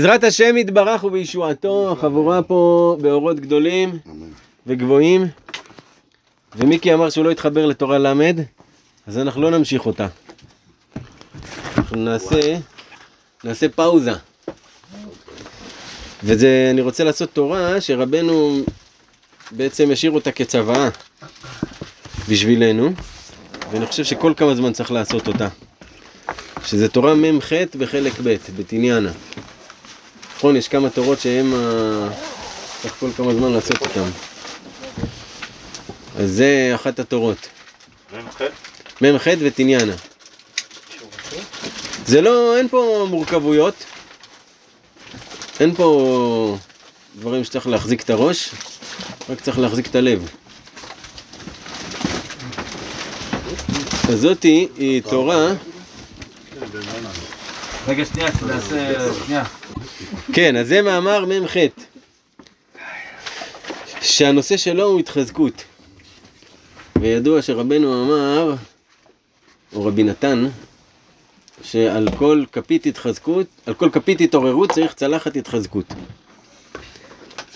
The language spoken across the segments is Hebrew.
בעזרת השם יתברך ובישועתו, החבורה פה באורות גדולים וגבוהים. ומיקי אמר שהוא לא יתחבר לתורה ל', אז אנחנו לא נמשיך אותה. אנחנו נעשה, נעשה פאוזה. וזה, אני רוצה לעשות תורה שרבנו בעצם השאיר אותה כצוואה בשבילנו, ואני חושב שכל כמה זמן צריך לעשות אותה. שזה תורה מ"ח בחלק ב', בתניאנה. נכון, יש כמה תורות שהם ה... צריך כל כמה זמן לעשות אותם. אז זה אחת התורות. מ"ח? מ"ח ותניאנה. זה לא, אין פה מורכבויות. אין פה דברים שצריך להחזיק את הראש, רק צריך להחזיק את הלב. הזאתי היא תורה, רגע, שנייה, נעשה... שנייה. כן, אז זה מאמר מ"ח, שהנושא שלו הוא התחזקות. וידוע שרבנו אמר, או רבי נתן, שעל כל כפית התחזקות, על כל כפית התעוררות צריך צלחת התחזקות.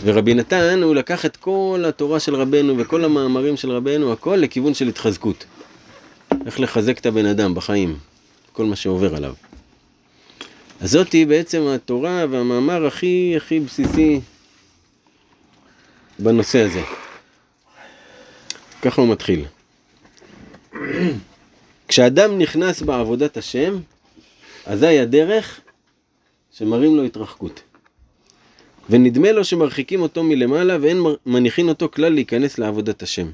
ורבי נתן, הוא לקח את כל התורה של רבנו וכל המאמרים של רבנו, הכל לכיוון של התחזקות. איך לחזק את הבן אדם בחיים, כל מה שעובר עליו. אז זאתי בעצם התורה והמאמר הכי הכי בסיסי בנושא הזה. ככה הוא מתחיל. כשאדם נכנס בעבודת השם, אזי הדרך שמראים לו התרחקות. ונדמה לו שמרחיקים אותו מלמעלה ואין מניחין אותו כלל להיכנס לעבודת השם.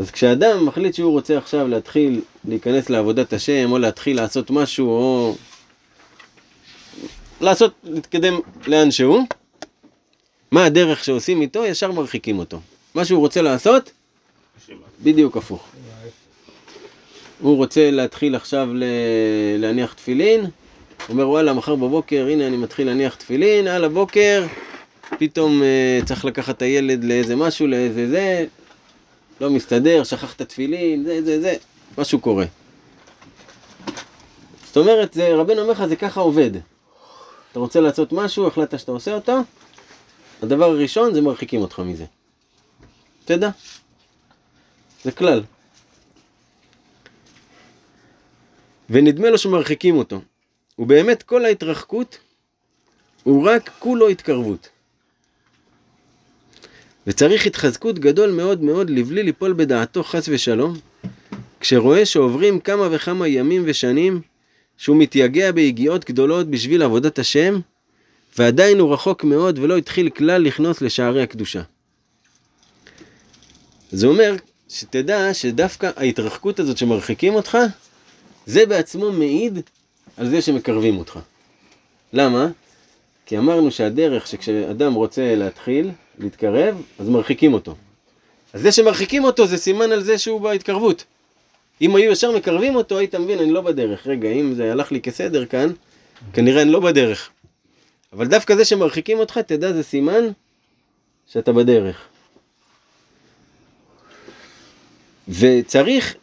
אז כשאדם מחליט שהוא רוצה עכשיו להתחיל להיכנס לעבודת השם, או להתחיל לעשות משהו, או לעשות, להתקדם לאן שהוא, מה הדרך שעושים איתו? ישר מרחיקים אותו. מה שהוא רוצה לעשות, בדיוק הפוך. הוא רוצה להתחיל עכשיו ל... להניח תפילין, אומר וואלה מחר בבוקר הנה אני מתחיל להניח תפילין, על הבוקר פתאום uh, צריך לקחת את הילד לאיזה משהו, לאיזה זה, לא מסתדר, שכח את התפילין, זה זה זה, משהו קורה. זאת אומרת, זה, רבנו אומר לך זה ככה עובד. אתה רוצה לעשות משהו, החלטת שאתה עושה אותו, הדבר הראשון זה מרחיקים אותך מזה. תדע. זה כלל. ונדמה לו שמרחיקים אותו. ובאמת כל ההתרחקות הוא רק כולו התקרבות. וצריך התחזקות גדול מאוד מאוד לבלי ליפול בדעתו חס ושלום, כשרואה שעוברים כמה וכמה ימים ושנים שהוא מתייגע ביגיעות גדולות בשביל עבודת השם, ועדיין הוא רחוק מאוד ולא התחיל כלל לכנוס לשערי הקדושה. זה אומר שתדע שדווקא ההתרחקות הזאת שמרחיקים אותך, זה בעצמו מעיד על זה שמקרבים אותך. למה? כי אמרנו שהדרך שכשאדם רוצה להתחיל, להתקרב, אז מרחיקים אותו. אז זה שמרחיקים אותו זה סימן על זה שהוא בהתקרבות. אם היו ישר מקרבים אותו, היית מבין, אני לא בדרך. רגע, אם זה הלך לי כסדר כאן, כנראה אני לא בדרך. אבל דווקא זה שמרחיקים אותך, תדע, זה סימן שאתה בדרך. וצריך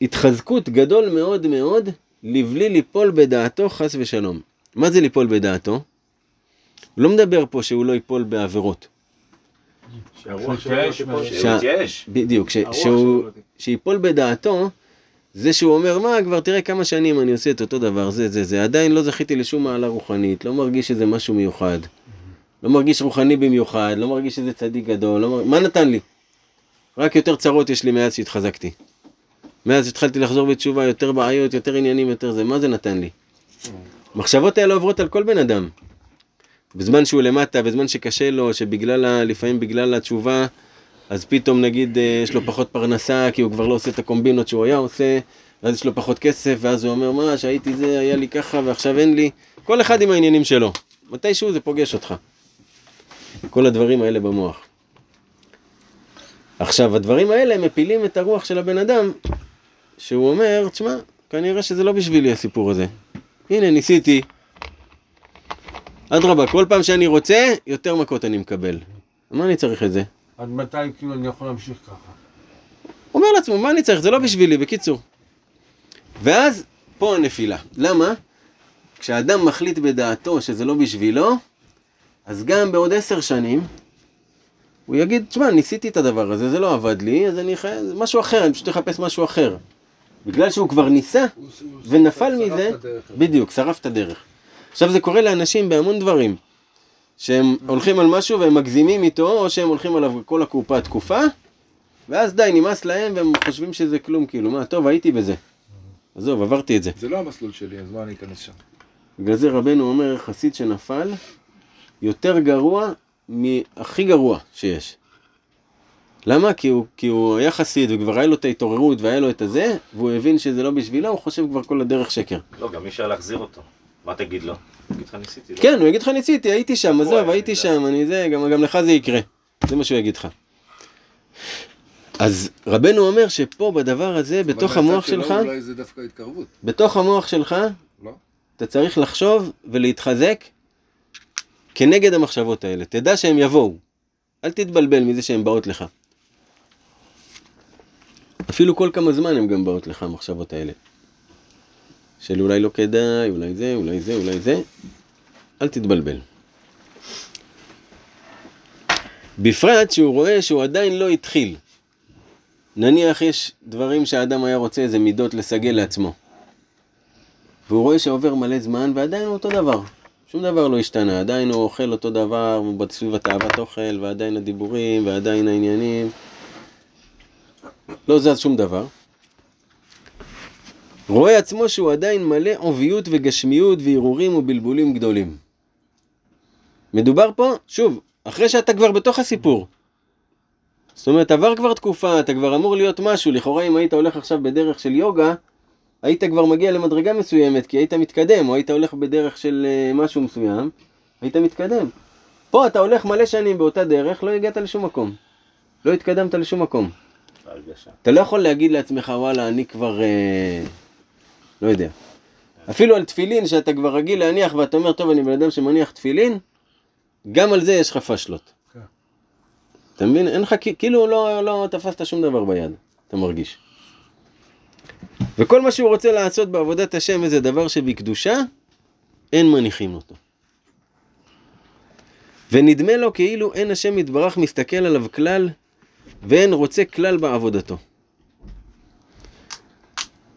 התחזקות גדול מאוד מאוד לבלי ליפול בדעתו חס ושלום. מה זה ליפול בדעתו? הוא לא מדבר פה שהוא לא ייפול בעבירות. שהרוח שלו לא. בדיוק, שלו. שיפול בדעתו, זה שהוא אומר, מה, כבר תראה כמה שנים אני עושה את אותו דבר, זה, זה, זה, עדיין לא זכיתי לשום מעלה רוחנית, לא מרגיש שזה משהו מיוחד. לא מרגיש רוחני במיוחד, לא מרגיש שזה צדיק גדול, לא מר... מה נתן לי? רק יותר צרות יש לי מאז שהתחזקתי. מאז שהתחלתי לחזור בתשובה, יותר בעיות, יותר עניינים, יותר זה, מה זה נתן לי? המחשבות האלה עוברות על כל בן אדם. בזמן שהוא למטה, בזמן שקשה לו, שבגלל, ה- לפעמים בגלל התשובה, אז פתאום נגיד אה, יש לו פחות פרנסה, כי הוא כבר לא עושה את הקומבינות שהוא היה עושה, ואז יש לו פחות כסף, ואז הוא אומר, מה, שהייתי זה, היה לי ככה, ועכשיו אין לי. כל אחד עם העניינים שלו. מתישהו זה פוגש אותך. כל הדברים האלה במוח. עכשיו, הדברים האלה מפילים את הרוח של הבן אדם, שהוא אומר, תשמע, כנראה שזה לא בשבילי הסיפור הזה. הנה, ניסיתי. אדרבה, כל פעם שאני רוצה, יותר מכות אני מקבל. מה אני צריך את זה? עד מתי כאילו אני יכול להמשיך ככה? אומר לעצמו, מה אני צריך? זה לא בשבילי, בקיצור. ואז, פה הנפילה. למה? כשאדם מחליט בדעתו שזה לא בשבילו, אז גם בעוד עשר שנים, הוא יגיד, תשמע, ניסיתי את הדבר הזה, זה לא עבד לי, אז אני חייב, זה משהו אחר, אני פשוט אחפש משהו אחר. בגלל שהוא כבר ניסה, ונפל מזה. בדיוק, שרף את הדרך. עכשיו זה קורה לאנשים בהמון דברים, שהם הולכים על משהו והם מגזימים איתו, או שהם הולכים עליו כל הקופה תקופה, ואז די, נמאס להם והם חושבים שזה כלום, כאילו, מה, טוב, הייתי בזה. עזוב, עברתי את זה. זה לא המסלול שלי, אז מה אני אכנס שם? בגלל זה רבנו אומר, חסיד שנפל, יותר גרוע מהכי גרוע שיש. למה? כי הוא, כי הוא היה חסיד וכבר היה לו את ההתעוררות והיה לו את הזה, והוא הבין שזה לא בשבילו, הוא חושב כבר כל הדרך שקר. לא, גם אי אפשר להחזיר אותו. מה תגיד לו? תגיד לך ניסיתי. לא? כן, הוא יגיד לך ניסיתי, הייתי שם, עזוב, הייתי. שם, אני זה, גם, גם לך זה יקרה. זה מה שהוא יגיד לך. אז רבנו אומר שפה בדבר הזה, בתוך המוח שלך, אולי זה דווקא התקרבות, בתוך המוח שלך, לא? אתה צריך לחשוב ולהתחזק כנגד המחשבות האלה. תדע שהם יבואו. אל תתבלבל מזה שהן באות לך. אפילו כל כמה זמן הן גם באות לך, המחשבות האלה. של אולי לא כדאי, אולי זה, אולי זה, אולי זה. אל תתבלבל. בפרט שהוא רואה שהוא עדיין לא התחיל. נניח יש דברים שהאדם היה רוצה איזה מידות לסגל לעצמו. והוא רואה שעובר מלא זמן ועדיין הוא אותו דבר. שום דבר לא השתנה, עדיין הוא אוכל אותו דבר, הוא סביב התאוות אוכל, ועדיין הדיבורים, ועדיין העניינים. לא זז שום דבר. רואה עצמו שהוא עדיין מלא עוביות וגשמיות והרהורים ובלבולים גדולים. מדובר פה, שוב, אחרי שאתה כבר בתוך הסיפור. זאת אומרת, עבר כבר תקופה, אתה כבר אמור להיות משהו, לכאורה אם היית הולך עכשיו בדרך של יוגה, היית כבר מגיע למדרגה מסוימת, כי היית מתקדם, או היית הולך בדרך של אה, משהו מסוים, היית מתקדם. פה אתה הולך מלא שנים באותה דרך, לא הגעת לשום מקום. לא התקדמת לשום מקום. בהרגשה. אתה לא יכול להגיד לעצמך, וואלה, אני כבר... אה, לא יודע. אפילו על תפילין, שאתה כבר רגיל להניח, ואתה אומר, טוב, אני בן אדם שמניח תפילין, גם על זה יש לך פשלות. כן. אתה מבין? אין לך, כאילו לא, לא תפסת שום דבר ביד, אתה מרגיש. וכל מה שהוא רוצה לעשות בעבודת השם, איזה דבר שבקדושה, אין מניחים אותו. ונדמה לו כאילו אין השם יתברך מסתכל עליו כלל, ואין רוצה כלל בעבודתו.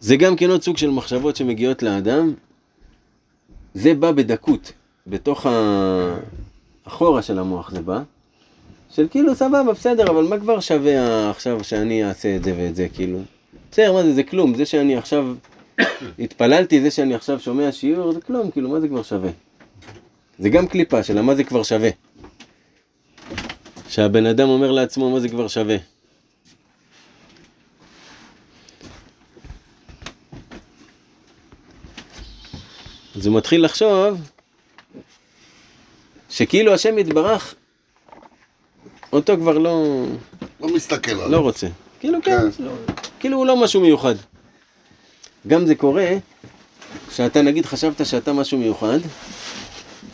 זה גם כן עוד סוג של מחשבות שמגיעות לאדם. זה בא בדקות, בתוך ה- החורה של המוח זה בא. של כאילו סבבה, בסדר, אבל מה כבר שווה עכשיו שאני אעשה את זה ואת זה, כאילו? בסדר, מה זה, זה כלום. זה שאני עכשיו התפללתי, זה שאני עכשיו שומע שיעור, זה כלום, כאילו, מה זה כבר שווה? זה גם קליפה של מה זה כבר שווה. שהבן אדם אומר לעצמו מה זה כבר שווה. אז הוא מתחיל לחשוב שכאילו השם יתברך, אותו כבר לא, לא מסתכל עליו. לא רוצה. כאילו כן, כן. לא, כאילו הוא לא משהו מיוחד. גם זה קורה, שאתה נגיד חשבת שאתה משהו מיוחד,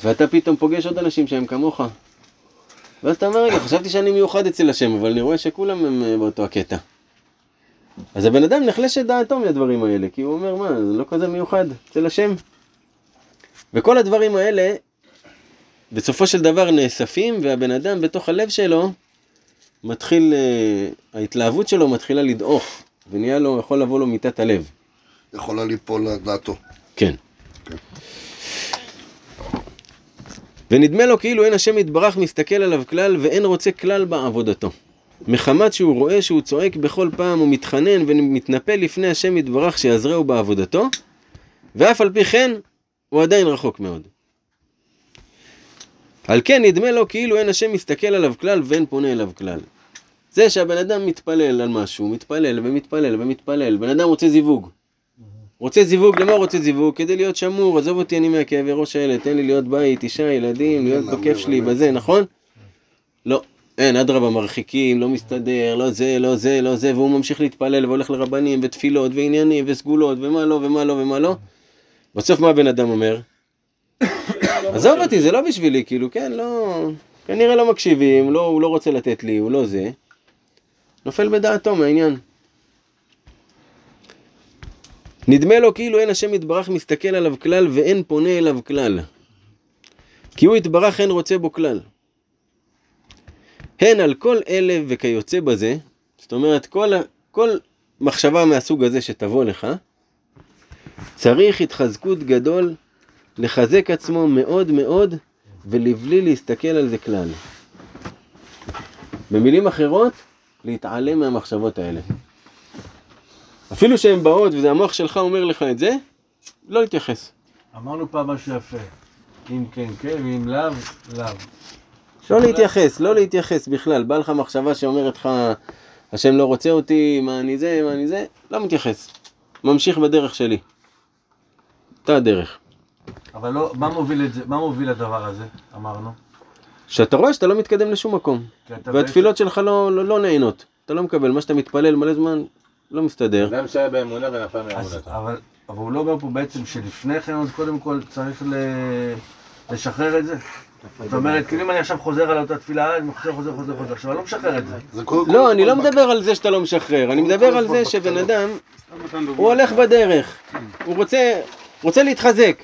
ואתה פתאום פוגש עוד אנשים שהם כמוך. ואז אתה אומר, רגע, חשבתי שאני מיוחד אצל השם, אבל אני רואה שכולם הם אה, באותו הקטע. אז הבן אדם נחלש את דעתו מהדברים האלה, כי הוא אומר, מה, זה לא כזה מיוחד אצל השם? וכל הדברים האלה, בסופו של דבר נאספים, והבן אדם בתוך הלב שלו, מתחיל, אה, ההתלהבות שלו מתחילה לדעוך, ונהיה לו, יכול לבוא לו מיטת הלב. יכולה ליפול לדעתו. כן. ונדמה לו כאילו אין השם יתברך מסתכל עליו כלל ואין רוצה כלל בעבודתו. מחמת שהוא רואה שהוא צועק בכל פעם ומתחנן ומתנפל לפני השם יתברך שיעזרהו בעבודתו, ואף על פי כן הוא עדיין רחוק מאוד. על כן נדמה לו כאילו אין השם מסתכל עליו כלל ואין פונה אליו כלל. זה שהבן אדם מתפלל על משהו, מתפלל ומתפלל ומתפלל, בן אדם רוצה זיווג. רוצה זיווג, למה הוא רוצה זיווג? כדי להיות שמור, עזוב אותי אני מהכאבי ראש האלה, תן לי להיות בית, אישה, ילדים, להיות בכיף שלי. בזה, נכון? לא, אין, אדרבה, מרחיקים, לא מסתדר, לא זה, לא זה, לא זה, והוא ממשיך להתפלל והולך לרבנים ותפילות ועניינים וסגולות ומה לא ומה לא ומה לא. בסוף מה הבן אדם אומר? עזוב אותי, זה לא בשבילי, כאילו, כן, לא... כנראה לא מקשיבים, לא, הוא לא רוצה לתת לי, הוא לא זה. נופל בדעתו מהעניין. נדמה לו כאילו אין השם יתברך מסתכל עליו כלל ואין פונה אליו כלל. כי הוא יתברך אין רוצה בו כלל. הן על כל אלה וכיוצא בזה, זאת אומרת כל, כל מחשבה מהסוג הזה שתבוא לך, צריך התחזקות גדול לחזק עצמו מאוד מאוד ולבלי להסתכל על זה כלל. במילים אחרות, להתעלם מהמחשבות האלה. אפילו שהן באות וזה המוח שלך אומר לך את זה, לא להתייחס. אמרנו פעם משהו יפה. אם כן, כן, ואם לאו, לאו. לא להתייחס, לא להתייחס בכלל. בא לך מחשבה שאומרת לך, השם לא רוצה אותי, מה אני זה, מה אני זה, לא מתייחס. ממשיך בדרך שלי. אותה הדרך. אבל לא, מה מוביל את זה, מה מוביל לדבר הזה, אמרנו? שאתה רואה שאתה לא מתקדם לשום מקום. והתפילות שלך לא, לא, לא נענות. אתה לא מקבל, מה שאתה מתפלל מלא זמן, לא מסתדר. אדם שהיה באמונה ונפל מאמונתו. אבל, אבל הוא לא אומר פה בעצם שלפני כן, אז קודם כל צריך ל... לשחרר את זה. זאת אומרת, כאילו אם אני עכשיו חוזר על אותה תפילה, אני חוזר, חוזר, חוזר, חוזר, עכשיו אני לא משחרר את זה. לא, אני לא מדבר על זה שאתה לא משחרר, אני מדבר על זה שבן אדם, הוא הולך בדרך, הוא רוצה, רוצה להתחזק,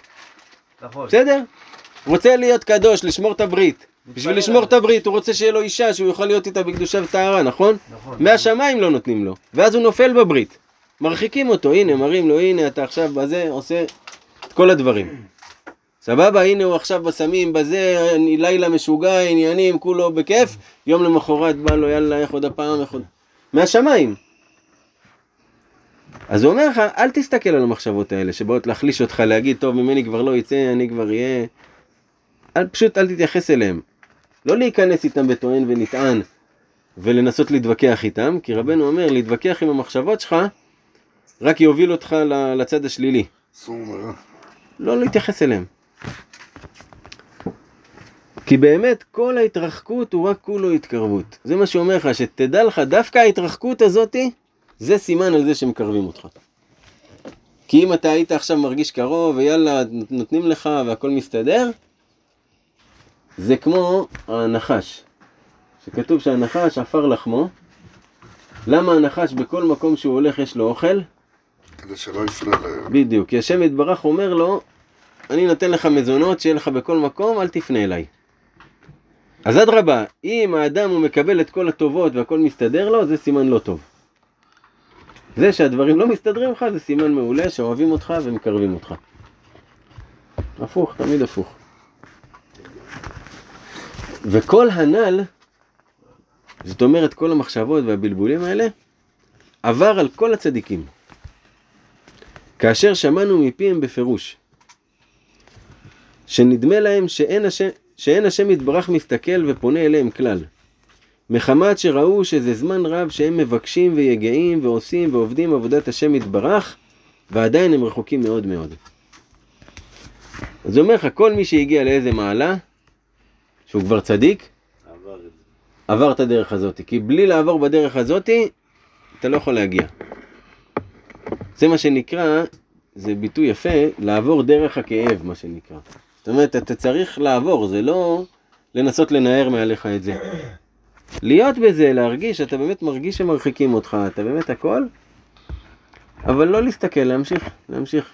נכון. בסדר? רוצה להיות קדוש, לשמור את הברית. בשביל לשמור את הברית הוא רוצה שיהיה לו אישה שהוא יוכל להיות איתה בקדושה וטהרה, נכון? נכון. מהשמיים לא נותנים לו, ואז הוא נופל בברית. מרחיקים אותו, הנה, מראים לו, הנה, אתה עכשיו בזה עושה את כל הדברים. סבבה, הנה הוא עכשיו בסמים, בזה, אני לילה משוגע, עניינים, כולו בכיף, יום למחרת בא לו, יאללה, איך עוד הפעם, איך עוד... מהשמיים. אז הוא אומר לך, אל תסתכל על המחשבות האלה שבאות להחליש אותך, להגיד, טוב, ממני כבר לא יצא, אני כבר אהיה... אל, פשוט אל תתייחס אליהם. לא להיכנס איתם בטוען ונטען ולנסות להתווכח איתם, כי רבנו אומר, להתווכח עם המחשבות שלך רק יוביל אותך לצד השלילי. לא להתייחס אליהם. כי באמת כל ההתרחקות הוא רק כולו התקרבות. זה מה שאומר לך, שתדע לך, דווקא ההתרחקות הזאתי, זה סימן על זה שמקרבים אותך. כי אם אתה היית עכשיו מרגיש קרוב, ויאללה, נותנים לך והכל מסתדר, זה כמו הנחש. שכתוב שהנחש עפר לחמו. למה הנחש בכל מקום שהוא הולך יש לו אוכל? כדי שלא יפנה ל... בדיוק, כי השם יתברך אומר לו, אני נותן לך מזונות שיהיה לך בכל מקום, אל תפנה אליי. אז אדרבה, אם האדם הוא מקבל את כל הטובות והכל מסתדר לו, זה סימן לא טוב. זה שהדברים לא מסתדרים לך, זה סימן מעולה שאוהבים אותך ומקרבים אותך. הפוך, תמיד הפוך. וכל הנ"ל, זאת אומרת כל המחשבות והבלבולים האלה, עבר על כל הצדיקים. כאשר שמענו מפיהם בפירוש, שנדמה להם שאין השם, שאין השם יתברך מסתכל ופונה אליהם כלל. מחמת שראו שזה זמן רב שהם מבקשים ויגעים ועושים ועובדים עבודת השם יתברך, ועדיין הם רחוקים מאוד מאוד. אז אומר לך, כל מי שהגיע לאיזה מעלה, שהוא כבר צדיק, עבר. עבר את הדרך הזאת. כי בלי לעבור בדרך הזאת, אתה לא יכול להגיע. זה מה שנקרא, זה ביטוי יפה, לעבור דרך הכאב, מה שנקרא. זאת אומרת, אתה צריך לעבור, זה לא לנסות לנער מעליך את זה. להיות בזה, להרגיש, אתה באמת מרגיש שמרחיקים אותך, אתה באמת הכל, אבל לא להסתכל, להמשיך, להמשיך,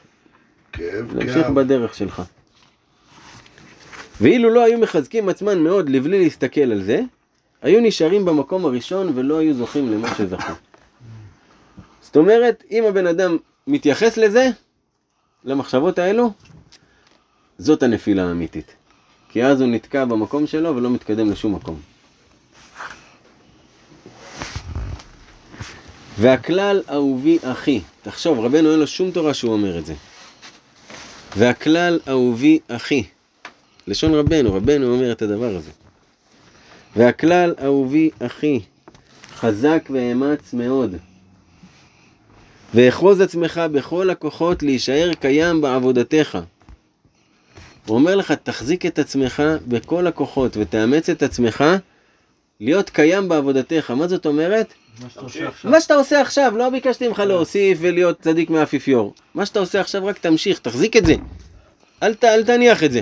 כאב, להמשיך כאב. בדרך שלך. ואילו לא היו מחזקים עצמן מאוד לבלי להסתכל על זה, היו נשארים במקום הראשון ולא היו זוכים למה שזכו. זאת אומרת, אם הבן אדם מתייחס לזה, למחשבות האלו, זאת הנפילה האמיתית. כי אז הוא נתקע במקום שלו ולא מתקדם לשום מקום. והכלל אהובי אחי, תחשוב, רבנו אין לו שום תורה שהוא אומר את זה. והכלל אהובי אחי, לשון רבנו, רבנו אומר את הדבר הזה. והכלל אהובי אחי, חזק ואמץ מאוד. ואחוז עצמך בכל הכוחות להישאר קיים בעבודתך. הוא אומר לך, תחזיק את עצמך בכל הכוחות ותאמץ את עצמך להיות קיים בעבודתך. מה זאת אומרת? מה שאתה עושה עכשיו. לא ביקשתי ממך להוסיף ולהיות צדיק מהאפיפיור. מה שאתה עושה עכשיו, רק תמשיך, תחזיק את זה. אל, ת, אל תניח את זה.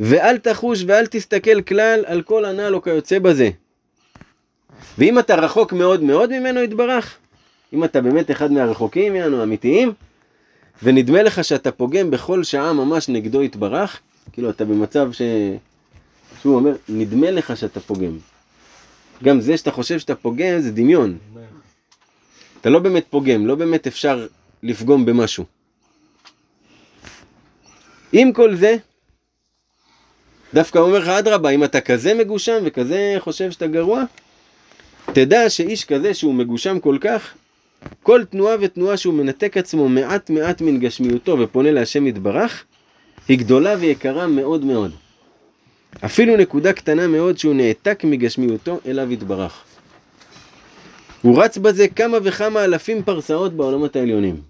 ואל תחוש ואל תסתכל כלל על כל הנ"ל או כיוצא בזה. ואם אתה רחוק מאוד מאוד ממנו יתברך, אם אתה באמת אחד מהרחוקים, יענו, אמיתיים, ונדמה לך שאתה פוגם בכל שעה ממש נגדו יתברך, כאילו אתה במצב ש... שהוא אומר, נדמה לך שאתה פוגם. גם זה שאתה חושב שאתה פוגם זה דמיון. אתה לא באמת פוגם, לא באמת אפשר לפגום במשהו. עם כל זה, דווקא אומר לך, אדרבה, אם אתה כזה מגושם וכזה חושב שאתה גרוע, תדע שאיש כזה שהוא מגושם כל כך, כל תנועה ותנועה שהוא מנתק עצמו מעט מעט מן גשמיותו ופונה להשם יתברך, היא גדולה ויקרה מאוד מאוד. אפילו נקודה קטנה מאוד שהוא נעתק מגשמיותו אליו יתברך. הוא רץ בזה כמה וכמה אלפים פרסאות בעולמות העליונים.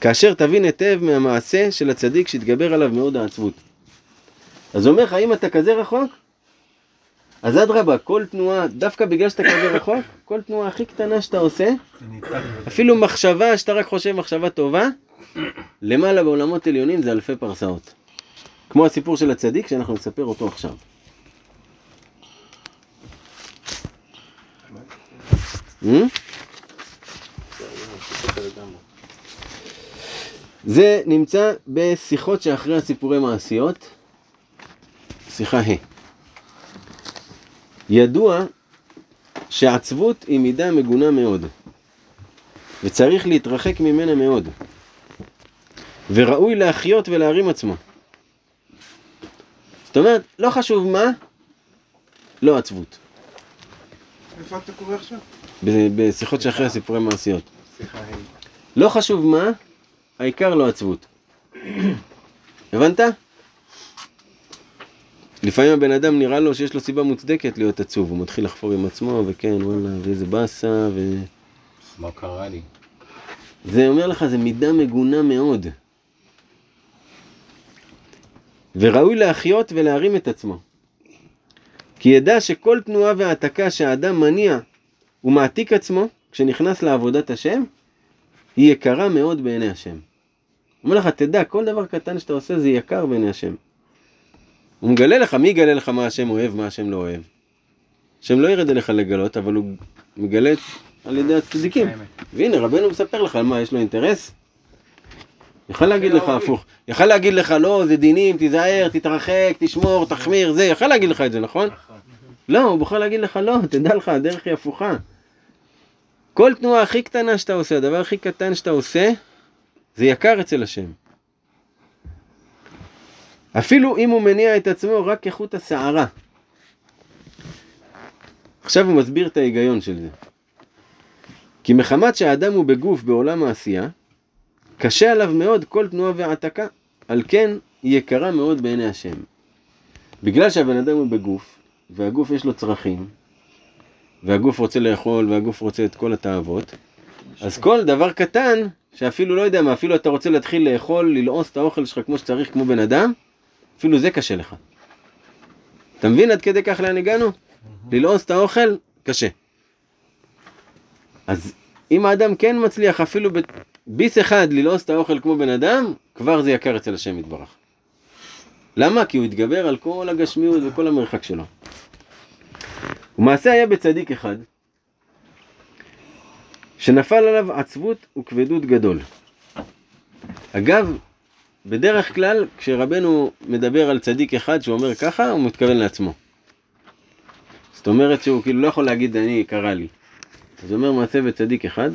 כאשר תבין היטב מהמעשה של הצדיק שהתגבר עליו מאוד העצבות. אז הוא אומר לך, אם אתה כזה רחוק, אז אדרבה, כל תנועה, דווקא בגלל שאתה כזה רחוק, כל תנועה הכי קטנה שאתה עושה, אפילו מחשבה שאתה רק חושב מחשבה טובה, למעלה בעולמות עליונים זה אלפי פרסאות. כמו הסיפור של הצדיק שאנחנו נספר אותו עכשיו. Hmm? זה נמצא בשיחות שאחרי הסיפורי מעשיות, שיחה ה'. ידוע שעצבות היא מידה מגונה מאוד, וצריך להתרחק ממנה מאוד, וראוי להחיות ולהרים עצמו. זאת אומרת, לא חשוב מה, לא עצבות. איפה אתה קורא עכשיו? ב- בשיחות שאחרי הסיפורי מעשיות. לא חשוב מה, העיקר לא עצבות. הבנת? לפעמים הבן אדם נראה לו שיש לו סיבה מוצדקת להיות עצוב, הוא מתחיל לחפור עם עצמו, וכן, וואלה, ואיזה באסה, ו... מה קרה לי? זה אומר לך, זה מידה מגונה מאוד. וראוי להחיות ולהרים את עצמו. כי ידע שכל תנועה והעתקה שהאדם מניע ומעתיק עצמו, כשנכנס לעבודת השם, היא יקרה מאוד בעיני השם. הוא אומר לך, תדע, כל דבר קטן שאתה עושה זה יקר בעיני השם. הוא מגלה לך, מי יגלה לך מה השם אוהב, מה השם לא אוהב? השם לא ירד אליך לגלות, אבל הוא מגלה על ידי הצדיקים. והנה, רבנו מספר לך על מה, יש לו אינטרס? יכל להגיד לך הפוך, יכל להגיד לך לא, זה דינים, תיזהר, תתרחק, תשמור, תחמיר, זה, יכל להגיד לך את זה, נכון? לא, הוא בוחר להגיד לך לא, תדע לך, הדרך היא הפוכה. כל תנועה הכי קטנה שאתה עושה, הדבר הכי קטן שאתה עושה, זה יקר אצל השם. אפילו אם הוא מניע את עצמו רק כחוט השערה. עכשיו הוא מסביר את ההיגיון של זה. כי מחמת שהאדם הוא בגוף בעולם העשייה, קשה עליו מאוד כל תנועה והעתקה, על כן היא יקרה מאוד בעיני השם. בגלל שהבן אדם הוא בגוף, והגוף יש לו צרכים, והגוף רוצה לאכול, והגוף רוצה את כל התאוות, אז כל דבר קטן, שאפילו לא יודע מה, אפילו אתה רוצה להתחיל לאכול, ללעוס את האוכל שלך כמו שצריך, כמו בן אדם, אפילו זה קשה לך. אתה מבין עד כדי כך לאן הגענו? ללעוס את האוכל, קשה. אז אם האדם כן מצליח אפילו בביס אחד ללעוס את האוכל כמו בן אדם, כבר זה יקר אצל השם יתברך. למה? כי הוא התגבר על כל הגשמיות וכל המרחק שלו. ומעשה היה בצדיק אחד, שנפל עליו עצבות וכבדות גדול. אגב, בדרך כלל כשרבנו מדבר על צדיק אחד שהוא אומר ככה, הוא מתכוון לעצמו. זאת אומרת שהוא כאילו לא יכול להגיד אני קרה לי. אז הוא אומר מעשה בצדיק אחד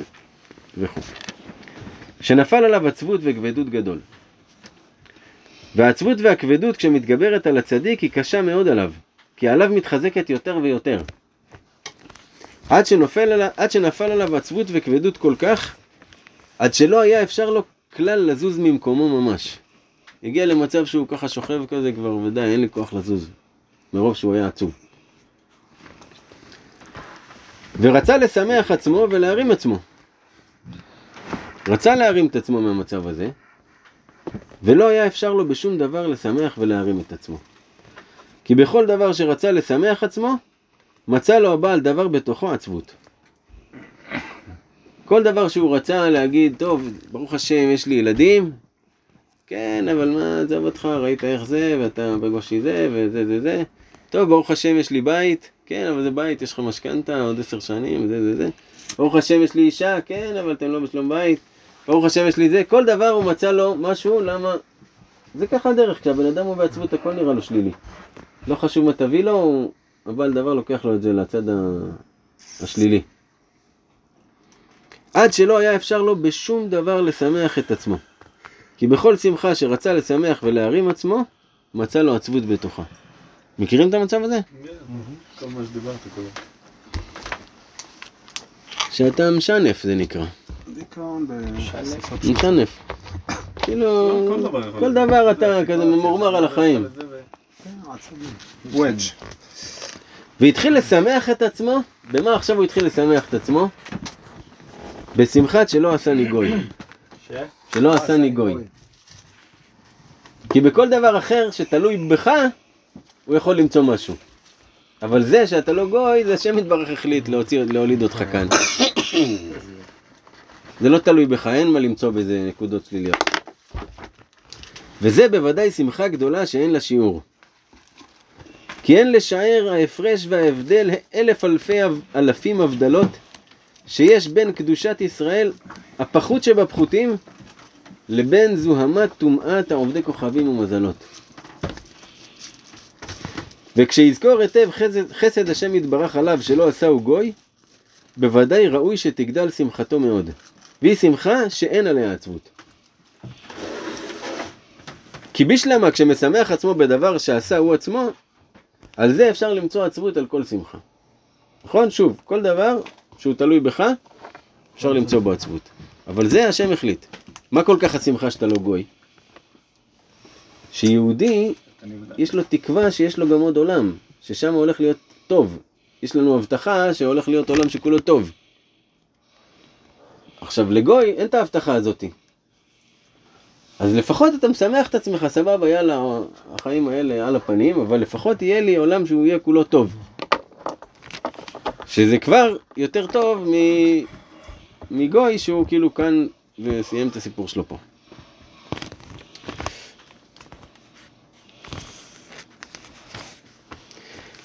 וכו'. שנפל עליו עצבות וכבדות גדול. והעצבות והכבדות כשמתגברת על הצדיק היא קשה מאוד עליו, כי עליו מתחזקת יותר ויותר. עד, שנופל עליו, עד שנפל עליו עצבות וכבדות כל כך, עד שלא היה אפשר לו כלל לזוז ממקומו ממש. הגיע למצב שהוא ככה שוכב כזה כבר, ודי, אין לי כוח לזוז. מרוב שהוא היה עצוב. ורצה לשמח עצמו ולהרים עצמו. רצה להרים את עצמו מהמצב הזה, ולא היה אפשר לו בשום דבר לשמח ולהרים את עצמו. כי בכל דבר שרצה לשמח עצמו, מצא לו הבעל דבר בתוכו עצבות. כל דבר שהוא רצה להגיד, טוב, ברוך השם, יש לי ילדים, כן, אבל מה, עזוב אותך, ראית איך זה, ואתה בגושי זה, וזה זה זה. טוב, ברוך השם יש לי בית, כן, אבל זה בית, יש לך משכנתה, עוד עשר שנים, זה זה זה. ברוך השם יש לי אישה, כן, אבל אתם לא בשלום בית. ברוך השם יש לי זה, כל דבר הוא מצא לו משהו, למה? זה ככה הדרך, כשהבן אדם הוא בעצבות הכל נראה לו שלילי. לא חשוב מה תביא לו, הוא- אבל דבר לוקח לו את זה לצד ה... השלילי. עד שלא היה אפשר לו בשום דבר לשמח את עצמו. כי בכל שמחה שרצה לשמח ולהרים עצמו, מצא לו עצבות בתוכה. מכירים את המצב הזה? כל מה שדיברת קודם. שאתה משנף זה נקרא. דיכאון משנף. כאילו, כל דבר אתה כזה ממורמר על החיים. וודג'. והתחיל לשמח את עצמו, במה עכשיו הוא התחיל לשמח את עצמו? בשמחת שלא עשני גוי. שלא עשני גוי. כי בכל דבר אחר שתלוי בך, הוא יכול למצוא משהו. אבל זה שאתה לא גוי, זה השם יתברך החליט להוציא, להוליד אותך כאן. זה לא תלוי בך, אין מה למצוא בזה נקודות שליליות. וזה בוודאי שמחה גדולה שאין לה שיעור. כי אין לשער ההפרש וההבדל אלף אלפי אלפים הבדלות שיש בין קדושת ישראל, הפחות שבפחותים, לבין זוהמת טומאת העובדי כוכבים ומזלות. וכשיזכור היטב חסד, חסד השם יתברך עליו שלא עשהו גוי, בוודאי ראוי שתגדל שמחתו מאוד. והיא שמחה שאין עליה עצבות. כי בשלמה כשמשמח עצמו בדבר שעשה הוא עצמו, על זה אפשר למצוא עצבות על כל שמחה. נכון? שוב, כל דבר שהוא תלוי בך, אפשר למצוא בו עצבות. אבל זה השם החליט. מה כל כך השמחה שאתה לא גוי? שיהודי, יש לו תקווה שיש לו גם עוד עולם, ששם הולך להיות טוב. יש לנו הבטחה שהולך להיות עולם שכולו טוב. עכשיו, לגוי אין את ההבטחה הזאתי. אז לפחות אתה משמח את עצמך, סבבה, יאללה, החיים האלה על הפנים, אבל לפחות יהיה לי עולם שהוא יהיה כולו טוב. שזה כבר יותר טוב מ... מגוי שהוא כאילו כאן וסיים את הסיפור שלו פה.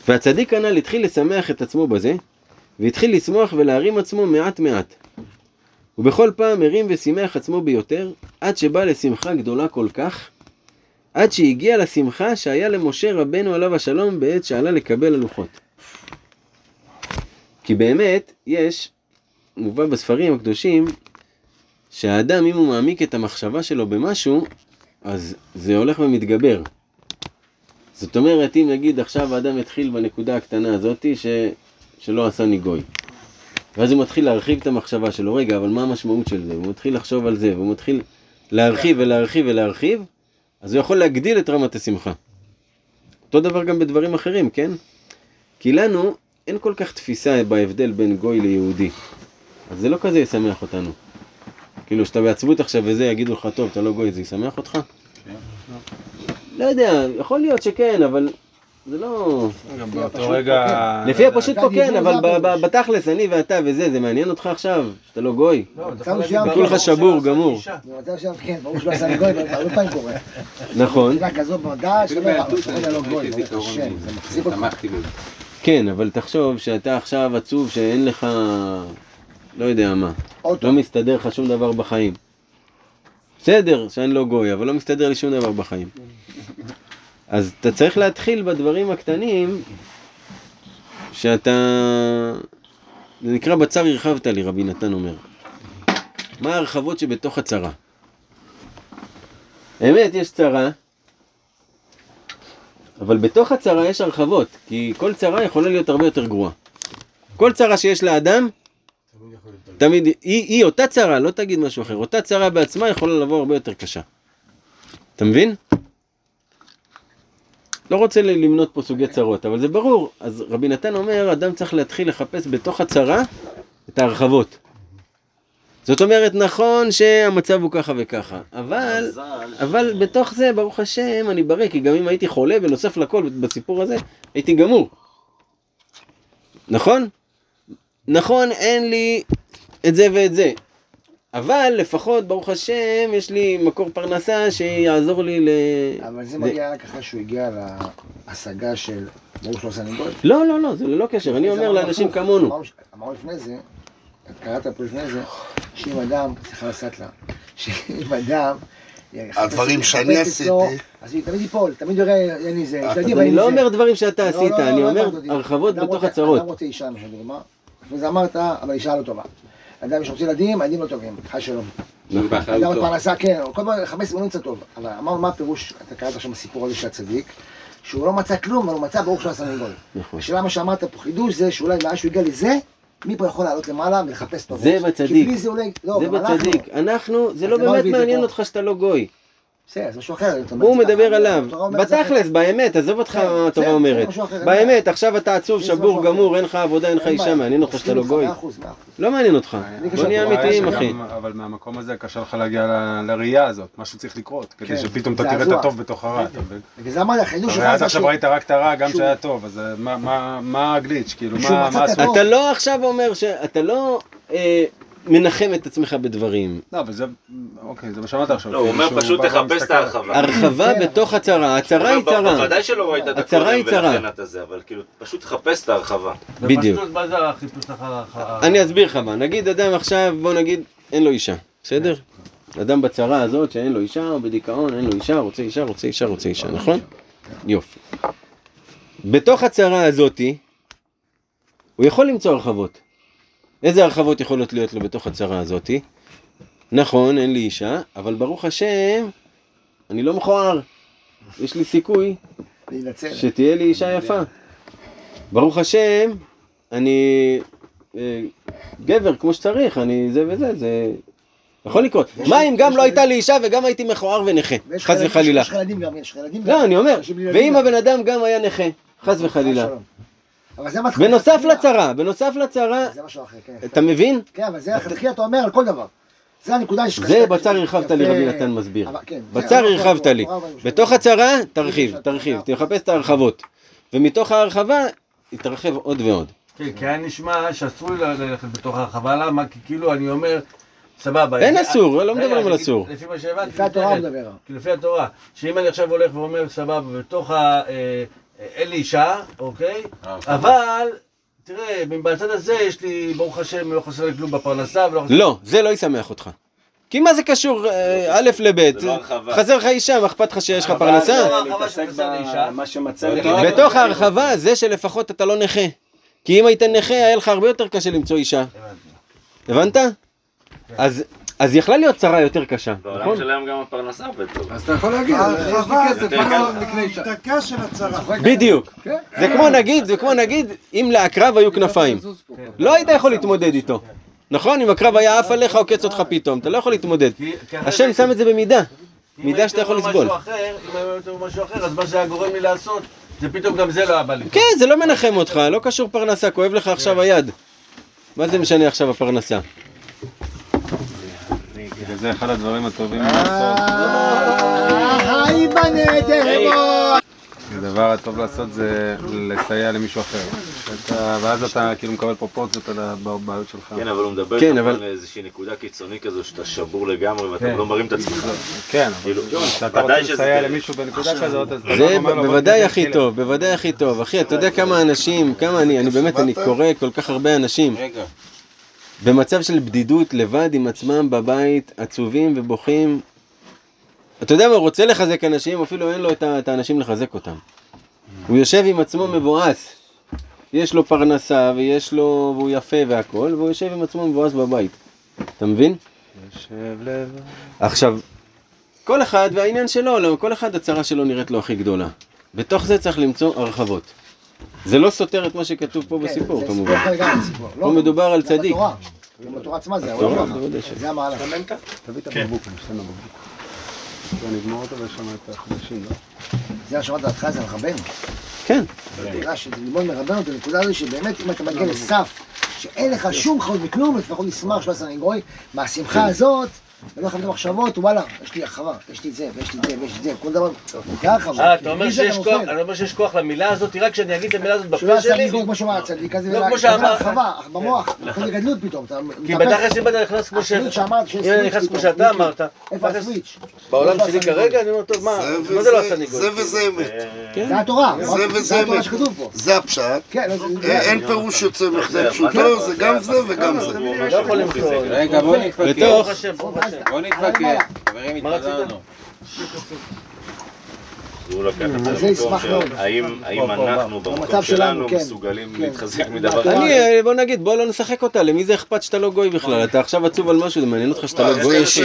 והצדיק הנ"ל התחיל לשמח את עצמו בזה, והתחיל לשמוח ולהרים עצמו מעט מעט. ובכל פעם הרים ושימח עצמו ביותר, עד שבא לשמחה גדולה כל כך, עד שהגיע לשמחה שהיה למשה רבנו עליו השלום בעת שעלה לקבל הלוחות. כי באמת, יש, מובא בספרים הקדושים, שהאדם, אם הוא מעמיק את המחשבה שלו במשהו, אז זה הולך ומתגבר. זאת אומרת, אם נגיד עכשיו האדם יתחיל בנקודה הקטנה הזאתי, ש... שלא עשה ניגוי. ואז הוא מתחיל להרחיב את המחשבה שלו, רגע, אבל מה המשמעות של זה? הוא מתחיל לחשוב על זה, והוא מתחיל להרחיב ולהרחיב ולהרחיב, אז הוא יכול להגדיל את רמת השמחה. אותו דבר גם בדברים אחרים, כן? כי לנו אין כל כך תפיסה בהבדל בין גוי ליהודי. אז זה לא כזה ישמח אותנו. כאילו, שאתה בעצבות עכשיו וזה, יגידו לך, טוב, אתה לא גוי, זה ישמח אותך? לא יודע, יכול להיות שכן, אבל זה לא... גם באותו רגע... לפי הפשוט פה כן, אבל. בתכלס, אני ואתה וזה, זה מעניין אותך עכשיו? שאתה לא גוי? לא, להגיד, כולך ברוך שבור, גמור. אישה. במצב שם, כן, ברור שלא עשה לי גוי, אבל הרבה פעמים קורה. נכון. במדע, שלא גוי, זה מחזיק אותך. כן, אבל תחשוב שאתה עכשיו עצוב שאין לך... לא יודע מה. לא מסתדר לך שום דבר בחיים. בסדר שאני לא גוי, אבל לא מסתדר לי שום דבר בחיים. אז אתה צריך להתחיל בדברים הקטנים שאתה... זה נקרא בצר הרחבת לי, רבי נתן אומר. מה ההרחבות שבתוך הצרה? אמת, יש צרה, אבל בתוך הצרה יש הרחבות, כי כל צרה יכולה להיות הרבה יותר גרועה. כל צרה שיש לאדם, תמיד, היא, היא אותה צרה, לא תגיד משהו אחר, אותה צרה בעצמה יכולה לבוא הרבה יותר קשה. אתה מבין? לא רוצה למנות פה סוגי צרות, אבל זה ברור. אז רבי נתן אומר, אדם צריך להתחיל לחפש בתוך הצרה את ההרחבות. זאת אומרת, נכון שהמצב הוא ככה וככה, אבל. אבל בתוך זה, ברוך השם, אני בריא, כי גם אם הייתי חולה, בנוסף לכל, בסיפור הזה, הייתי גמור. נכון? נכון, אין לי את זה ואת זה. אבל לפחות, ברוך השם, יש לי מקור פרנסה שיעזור לי ל... אבל זה מגיע רק אחרי שהוא הגיע להשגה של ברור שלא סנגוריה. לא, לא, לא, זה ללא קשר, אני אומר לאנשים כמונו. אמרנו- אמרנו לפני זה, קראת פה לפני זה, שאם אדם, סליחה לסטלה, שאם אדם... הדברים שאני עשיתי. אז הוא תמיד ייפול, תמיד יראה, אין לי זה, אני לא. אומר דברים שאתה לא, עשית, לא, לא, אני לא אומר. הרחבות בתוך הצרות. אדם רוצה אישה, למשל דוגמה, לפני זה אמרת, אבל אישה לא טובה. אדם שרוצה ילדים, הילדים לא טובים, חי שלום. אדם עוד פרנסה, כן, כל הזמן לחפש סימונים קצת טוב. אבל אמרנו מה הפירוש, אתה קראת עכשיו בסיפור הזה של הצדיק, שהוא לא מצא כלום, אבל הוא מצא ברוך של הסנגוריה. נכון. השאלה מה שאמרת פה חידוש זה שאולי מאז שהוא הגיע לזה, מפה יכול לעלות למעלה ולחפש טובות. זה בצדיק. כי בלי זה אולי, לא, זה. בצדיק. אנחנו, זה לא באמת מעניין פה. אותך שאתה לא גוי. בסדר, זה משהו אחר. אתה אומר הוא מדבר עליו. התורה בתכלס. באמת, עזוב אותך כן, מה התורה זה- אומרת. באמת, עכשיו אתה עצוב, שבור. גמור, אין לך עבודה, אין לך אישה. מעניין אותך שאתה לא גוי. לא מעניין אותך. אני בוא נהיה אמיתיים, אחי. אבל מהמקום הזה קשה לך להגיע ל- לראייה הזאת, משהו צריך לקרות, כדי כן, שפתאום אתה תראה את. הטוב בתוך הרע. אתה מבין? בגלל זה אמרתי, החידוש שלך הרי עד עכשיו ראית רק את הרע גם שהיה טוב, אז אה, מה- מה- מה הגליץ'? כאילו, מה. אתה לא עכשיו אומר ש... אתה לא אה, מנחם את עצמך בדברים. לא, אבל זה, אוקיי, זה מה שאמרת עכשיו. לא, הוא כאילו, אומר שהוא פשוט תחפש את. ההרחבה. הרחבה כן, בתוך הצרה, הצרה היא צרה. בוודאי שלא ראית את הצרה היא הקודם צרה. ולכן אתה זה, אבל כאילו, פשוט תחפש את ההרחבה. בדיוק. מה זה החיפוש אחר ההרחבה? אני אסביר לך מה, נגיד אדם עכשיו, בוא נגיד, אין לו אישה, בסדר? אדם בצרה הזאת שאין לו אישה, הוא בדיכאון, אין לו אישה, רוצה אישה, רוצה אישה, רוצה אישה, נכון? יופי. בתוך הצרה הזאתי, הוא יכול למצוא הרחבות. איזה הרחבות יכולות להיות לו בתוך הצרה הזאתי? נכון, אין לי אישה, אבל ברוך השם, אני לא מכוער. יש לי סיכוי. שתהיה לי אישה יפה. ברוך השם, אני אה, גבר כמו שצריך, אני זה וזה, זה יכול לקרות. מה אם גם לא הייתה לי אישה וגם הייתי מכוער ונכה, חס וחלילה. יש לך ילדים גם, יש לך ילדים גם. לא, אני אומר, ואם. הבן אדם גם היה נכה, חס וחלילה. אבל זה מתחיל. בנוסף לצרה, בנוסף לצרה, זה משהו אחר, כן. אתה מבין? כן, אבל זה לכתחילה אתה אומר על כל דבר. זה הנקודה שיש לך... זה בצר הרחבת לי. רבי נתן מסביר. כן, בצר הרחבת לי. בתוך הצרה, תרחיב, תרחיב. תחפש את ההרחבות. ומתוך ההרחבה, יתרחב עוד ועוד. כן, כי היה נשמע שאסור לי ללכת בתוך הרחבה, למה? כי כאילו אני אומר, סבבה. אין אסור, לא מדברים על אסור. לפי מה שהבנתי, לפי התורה. מדבר. לפי התורה, שאם אני עכשיו הולך ואומר, סבבה, בתוך ה... אה, אה, אוקיי? אבל, תראה, בצד הזה יש לי, ברוך השם, לא חסר לי כלום בפרנסה ולא חסר... לא, זה לא ישמח אותך. כי מה זה קשור אה, א' לב'? לא. חסר לך אישה, מה אכפת לך שיש לך פרנסה? לא לא. לא, בתוך ההרחבה זה שלפחות אתה לא נכה. כי אם היית נכה היה לך הרבה יותר קשה למצוא אישה. הבנת? אז אז יכלה להיות צרה יותר קשה, בעולם נכון? של היום גם הפרנסה עובד טוב. אז אתה יכול להגיד, יש לי כסף? ההעתקה של הצרה. בדיוק. כן. זה כמו נגיד, זה כמו נגיד, אם לעקרב היו כנפיים. לא היית יכול להתמודד איתו. נכון? אם הקרב היה עף עליך, עוקץ אותך פתאום, אתה לא יכול להתמודד. השם שם את זה במידה. מידה שאתה יכול לסבול. אם הייתי אומר משהו אחר, אז מה שהיה גורם לי לעשות, זה פתאום גם זה לא היה בא לי. כן, זה לא מנחם אותך, לא קשור פרנסה, כואב לך עכשיו היד. מה זה משנה עכשיו הפרנסה? בגלל זה אחד הדברים הטובים לעשות, היי בנדר הדבר הטוב לעשות זה לסייע למישהו אחר. ואז אתה כאילו מקבל פרופורציות על הבעיות שלך. כן, אבל הוא מדבר כן, כן, אבל- על איזושהי נקודה קיצונית כזו שאתה שבור לגמרי ואתה כן. לא מרים את עצמך. כן, אבל כאילו, כשאתה ודאי רוצה לסייע דרך. למישהו בנקודה כזאת, אז זה לא בוודאי הכי. טוב, בוודאי הכי טוב. אחי, אתה יודע כמה אנשים, כמה אני, אני באמת, אני קורא כל כך הרבה אנשים רגע. במצב של בדידות, לבד עם עצמם בבית, עצובים ובוכים. אתה יודע מה, הוא רוצה לחזק אנשים, אפילו אין לו את האנשים לחזק אותם. הוא יושב עם עצמו מבואס. יש לו פרנסה ויש לו, והוא יפה והכל, והוא יושב עם עצמו מבואס בבית. אתה מבין? יושב לבד. עכשיו, כל אחד והעניין שלו, לא, כל אחד הצרה שלו נראית לו הכי גדולה. בתוך זה צריך למצוא הרחבות. זה לא סותר את מה שכתוב פה בסיפור כמובן. פה מדובר על צדיק. גם בתורה עצמה זה העולם. שלא. זה המהלך. תביא את הבקבוק, אני אשתן בבקבוק. בוא נגמור אותו ויש שם את החדשים, לא? זה שאמרת בהתחלה, זה רבנו. כן. של ללמוד מרבנו את הנקודה הזו שבאמת אם אתה מגיע לסף שאין לך שום חיות מכלום, לפחות לשמח שלא הסנגורי, מהשמחה הזאת, אני אומר לך את המחשבות, וואלה, יש לי הרחבה, יש לי זה, ויש לי זה, ויש לי זה, כל דבר, זה הרחבה. אה, אתה אומר שיש כוח. אני אומר שיש כוח למילה הזאת, רק כשאני אגיד את המילה הזאת שלא בפה שלי, יעשה כמו שאמר הצדיק, אז זה לא, הרחבה, במוח, כזה גדלות פתאום, אתה כי. בתכלס אם אתה נכנס כמו ש... הסוויץ' שאמרת, שיש אם אני נכנס כמו שאתה מיקי. אמרת, איפה הסוויץ'? בעולם שלי? כרגע, אני אומר, טוב, מה מה זה לא הסניגור? זה וזה אמת. זה התורה, זה זה וזה התורה אמת. שכתוב פה. זה הפשט. כן, לא, אה, אין פירוש יוצא מכדי פשוטו, זה גם זה וגם זה. לא יכול למצוא. רגע, בוא נתווכח. בוא נתווכח. חברים, מה רצית? התפזרנו. הוא לוקח את זה זה ישמח למקום של מאוד. האם האם פה, פה, אנחנו במצב במקום שלנו, כן. מסוגלים כן. להתחזק כן. מדבר כן. כזה? אני, אה, בוא נגיד, בוא לא נשחק אותה, למי זה אכפת שאתה לא גוי בכלל? אתה עכשיו עצוב על משהו, זה מעניין אותך שאתה לא גוי אישי,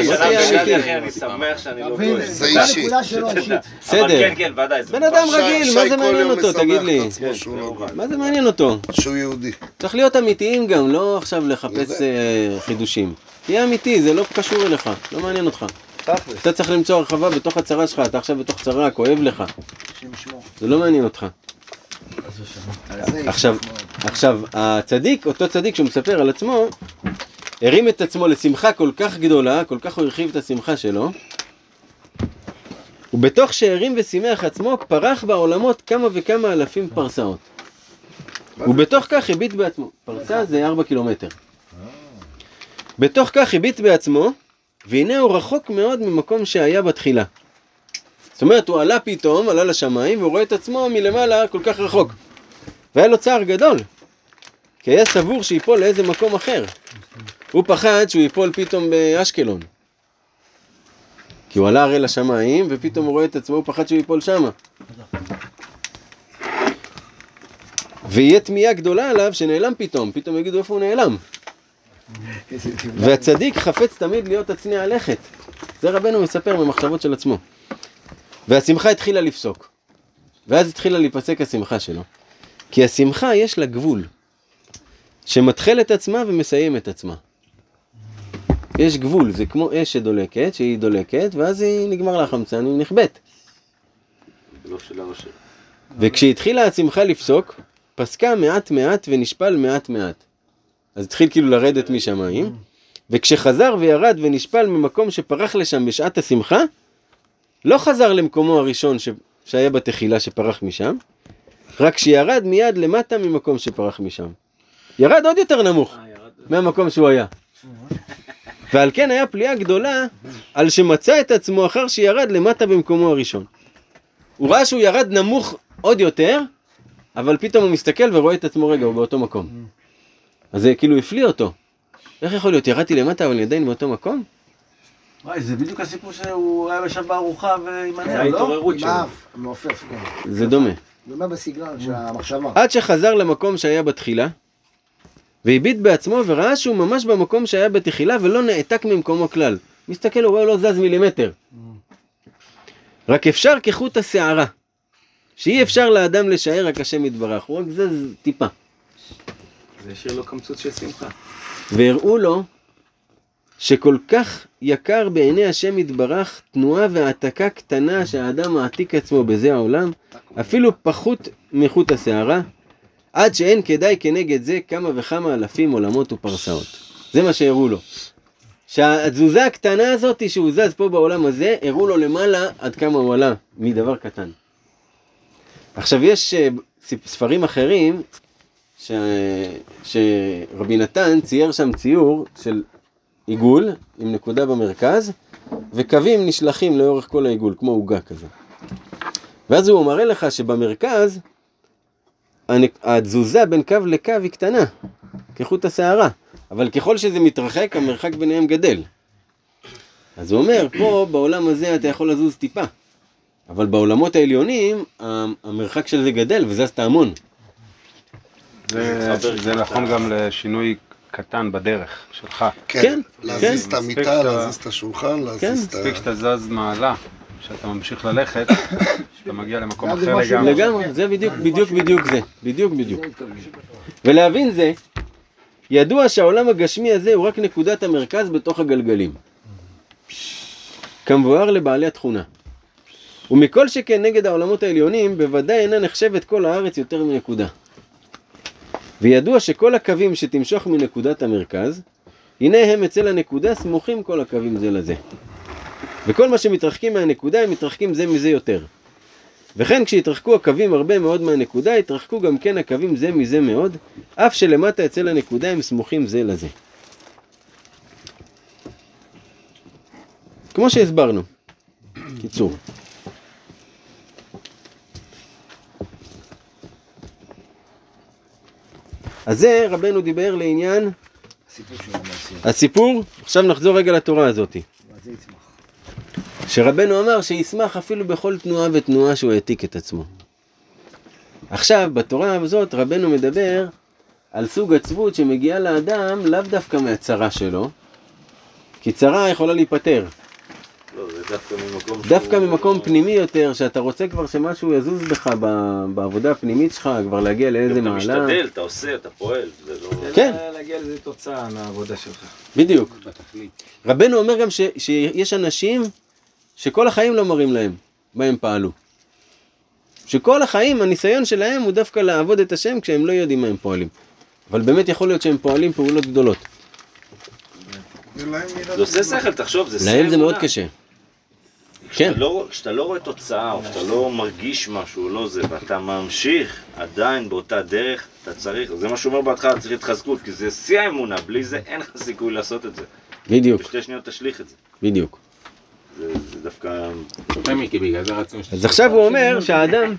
אני שמח שאני לא גוי. זה זה אישי. הנקודה שלו אישית. אבל בסדר. כן, כן, בן אדם רגיל, מה זה מעניין אותו, תגיד לי? לא. מה זה מעניין אותו? שהוא יהודי. צריך להיות אמיתיים גם, לא עכשיו לחפש אה, חידושים. תהיה אמיתי, זה לא קשור אליך, לא מעניין אותך. תכלס. אתה צריך למצוא הרחבה בתוך הצרה שלך, אתה עכשיו בתוך צרה, כואב לך. זה לא מעניין אותך. עכשיו. עכשיו, הצדיק, אותו צדיק שהוא מספר על עצמו, הרים את עצמו לשמחה כל כך גדולה, כל כך הוא הרחיב את השמחה שלו, ובתוך שהרים ושימח עצמו, פרח בעולמות כמה וכמה אלפים פרסאות. ובתוך כך הביט בעצמו. פרסה זה ארבע קילומטר. בתוך כך הביט בעצמו, והנה הוא רחוק מאוד ממקום שהיה בתחילה. זאת אומרת, הוא עלה פתאום, עלה לשמיים, והוא רואה את עצמו מלמעלה כל כך רחוק. והיה לו צער גדול, כי היה סבור שיפול לאיזה מקום אחר. הוא פחד שהוא ייפול פתאום באשקלון. כי הוא עלה הרי לשמיים, ופתאום הוא רואה את עצמו, הוא פחד שהוא ייפול שמה. ויהיה תמיהה גדולה עליו שנעלם פתאום, פתאום יגידו איפה הוא נעלם. והצדיק חפץ תמיד להיות הצניע לכת. זה רבנו מספר במחשבות של עצמו. והשמחה התחילה לפסוק. ואז התחילה להיפסק השמחה שלו. כי השמחה יש לה גבול. שמתחיל את עצמה ומסיים את עצמה. יש גבול, זה כמו אש שדולקת, שהיא דולקת, ואז היא נגמר לה החמצן, היא נכבדת. לא. וכשהתחילה השמחה לפסוק, פסקה מעט מעט ונשפל מעט מעט. אז התחיל כאילו לרדת משמיים, וכשחזר וירד ונשפל ממקום שפרח לשם בשעת השמחה, לא חזר למקומו הראשון ש... שהיה בתחילה שפרח משם, רק שירד מיד למטה ממקום שפרח משם. ירד עוד יותר נמוך מהמקום שהוא היה. ועל כן היה פליאה גדולה על שמצא את עצמו אחר שירד למטה במקומו הראשון. הוא ראה שהוא ירד נמוך עוד יותר, אבל פתאום הוא מסתכל ורואה את עצמו רגע, הוא באותו מקום. אז זה כאילו הפליא אותו. איך יכול להיות? ירדתי למטה אבל אני עדיין באותו מקום? וואי, זה בדיוק הסיפור שהוא היה יושב בארוחה ועם זה הנר, לא? ההתעוררות עם שלו. מעופף, כן. זה דומה. זה אומר בסגנון של המחשבה. עד שחזר למקום שהיה בתחילה, והביט בעצמו וראה שהוא ממש במקום שהיה בתחילה ולא נעתק ממקומו כלל. מסתכל, הוא רואה לא זז מילימטר. רק אפשר כחוט השערה, שאי אפשר לאדם לשער רק השם יתברך, הוא רק זז טיפה. זה השאיר לו קמצוץ של שמחה. והראו לו שכל כך יקר בעיני השם יתברך תנועה והעתקה קטנה שהאדם מעתיק עצמו בזה העולם, אפילו פחות מחוט השערה, עד שאין כדאי כנגד זה כמה וכמה אלפים עולמות ופרסאות. זה מה שהראו לו. שהתזוזה הקטנה הזאת שהוא זז פה בעולם הזה, הראו לו למעלה עד כמה הוא עלה מדבר קטן. עכשיו יש אה, ספרים אחרים ש... שרבי נתן צייר שם ציור של עיגול עם נקודה במרכז וקווים נשלחים לאורך כל העיגול כמו עוגה כזה. ואז הוא מראה לך שבמרכז התזוזה בין קו לקו היא קטנה כחוט השערה אבל ככל שזה מתרחק המרחק ביניהם גדל. אז הוא אומר פה בעולם הזה אתה יכול לזוז טיפה אבל בעולמות העליונים המרחק של זה גדל וזזת המון. זה- זה נכון גם לשינוי קטן בדרך שלך. כן, כן. להזיז כן. את המיטה, להזיז את השולחן, להזיז את ה... מספיק שאתה זז מעלה, שאתה ממשיך ללכת, שאתה מגיע למקום אחר לגמרי. לגמרי, זה בדיוק, בדיוק, בדיוק זה, בדיוק, בדיוק. ולהבין זה, ידוע שהעולם הגשמי הזה הוא רק נקודת המרכז בתוך הגלגלים. כמבואר לבעלי התכונה. ומכל שכן נגד העולמות העליונים, בוודאי אינה נחשבת כל הארץ יותר מנקודה. וידוע שכל הקווים שתמשוך מנקודת המרכז, הנה הם אצל הנקודה סמוכים כל הקווים זה לזה. וכל מה שמתרחקים מהנקודה הם מתרחקים זה מזה יותר. וכן כשיתרחקו הקווים הרבה מאוד מהנקודה, יתרחקו גם כן הקווים זה מזה מאוד, אף שלמטה אצל הנקודה הם סמוכים זה לזה. כמו שהסברנו. קיצור. אז זה רבנו דיבר לעניין הסיפור עכשיו נחזור רגע לתורה יצמח? שרבנו אמר שישמח אפילו בכל תנועה ותנועה שהוא העתיק את עצמו. עכשיו, בתורה הזאת רבנו מדבר על סוג עצבות שמגיעה לאדם לאו דווקא מהצרה שלו, כי צרה יכולה להיפטר. דווקא ממקום דווקא שהוא- ממקום פנימי יותר, שאתה רוצה כבר שמשהו יזוז בך ב- בעבודה הפנימית שלך, כבר להגיע לאיזה אתה מעלה. משתדל, אתה עושה, אתה פועל, זה לא... כן. להגיע לאיזה תוצאה מהעבודה שלך. בדיוק. בתכלית. רבנו אומר גם ש, שיש אנשים שכל החיים לא מראים להם מה הם פעלו. שכל החיים הניסיון שלהם הוא דווקא לעבוד את השם כשהם לא יודעים מה הם פועלים. אבל באמת יכול להיות שהם פועלים פעולות גדולות. זה עושה שכל, תחשוב, זה להם זה מאוד אמונה. כן. כשאתה לא, כשאתה לא רואה תוצאה, או כשאתה לא מרגיש משהו, לא זה, ואתה ממשיך עדיין באותה דרך, אתה צריך, זה מה שהוא אומר בהתחלה, צריך התחזקות, כי זה שיא האמונה, בלי זה אין לך סיכוי לעשות את זה. בדיוק, בשתי שניות תשליך את זה. בדיוק. זה, זה דווקא... רצינו אז עכשיו הוא אומר שהאדם,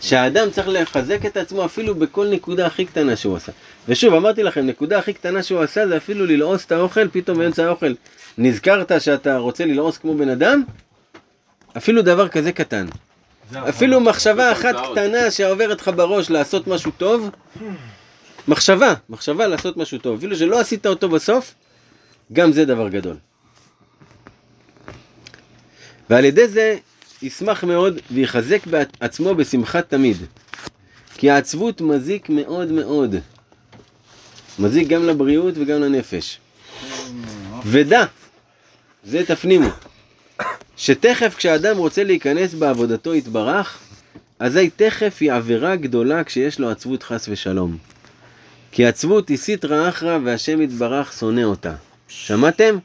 שהאדם צריך לחזק את עצמו אפילו בכל נקודה הכי קטנה שהוא עשה. ושוב, אמרתי לכם, נקודה הכי קטנה שהוא עשה זה אפילו ללעוס את האוכל, פתאום באמצע האוכל נזכרת שאתה רוצה ללעוס כמו בן אדם, אפילו דבר כזה קטן. אפילו מחשבה אחת קטנה שעוברת לך בראש לעשות משהו טוב, מחשבה, מחשבה לעשות משהו טוב, אפילו שלא עשית אותו בסוף, גם זה דבר גדול. ועל ידי זה ישמח מאוד ויחזק בעצמו בשמחה תמיד. כי העצבות מזיק מאוד מאוד. מזיק גם לבריאות וגם לנפש. ודע, זה תפנימו, שתכף כשאדם רוצה להיכנס בעבודתו יתברך, אזי תכף היא עבירה גדולה כשיש לו עצבות חס ושלום. כי עצבות היא סיטרא אחרא והשם יתברך שונא אותה. שמעתם?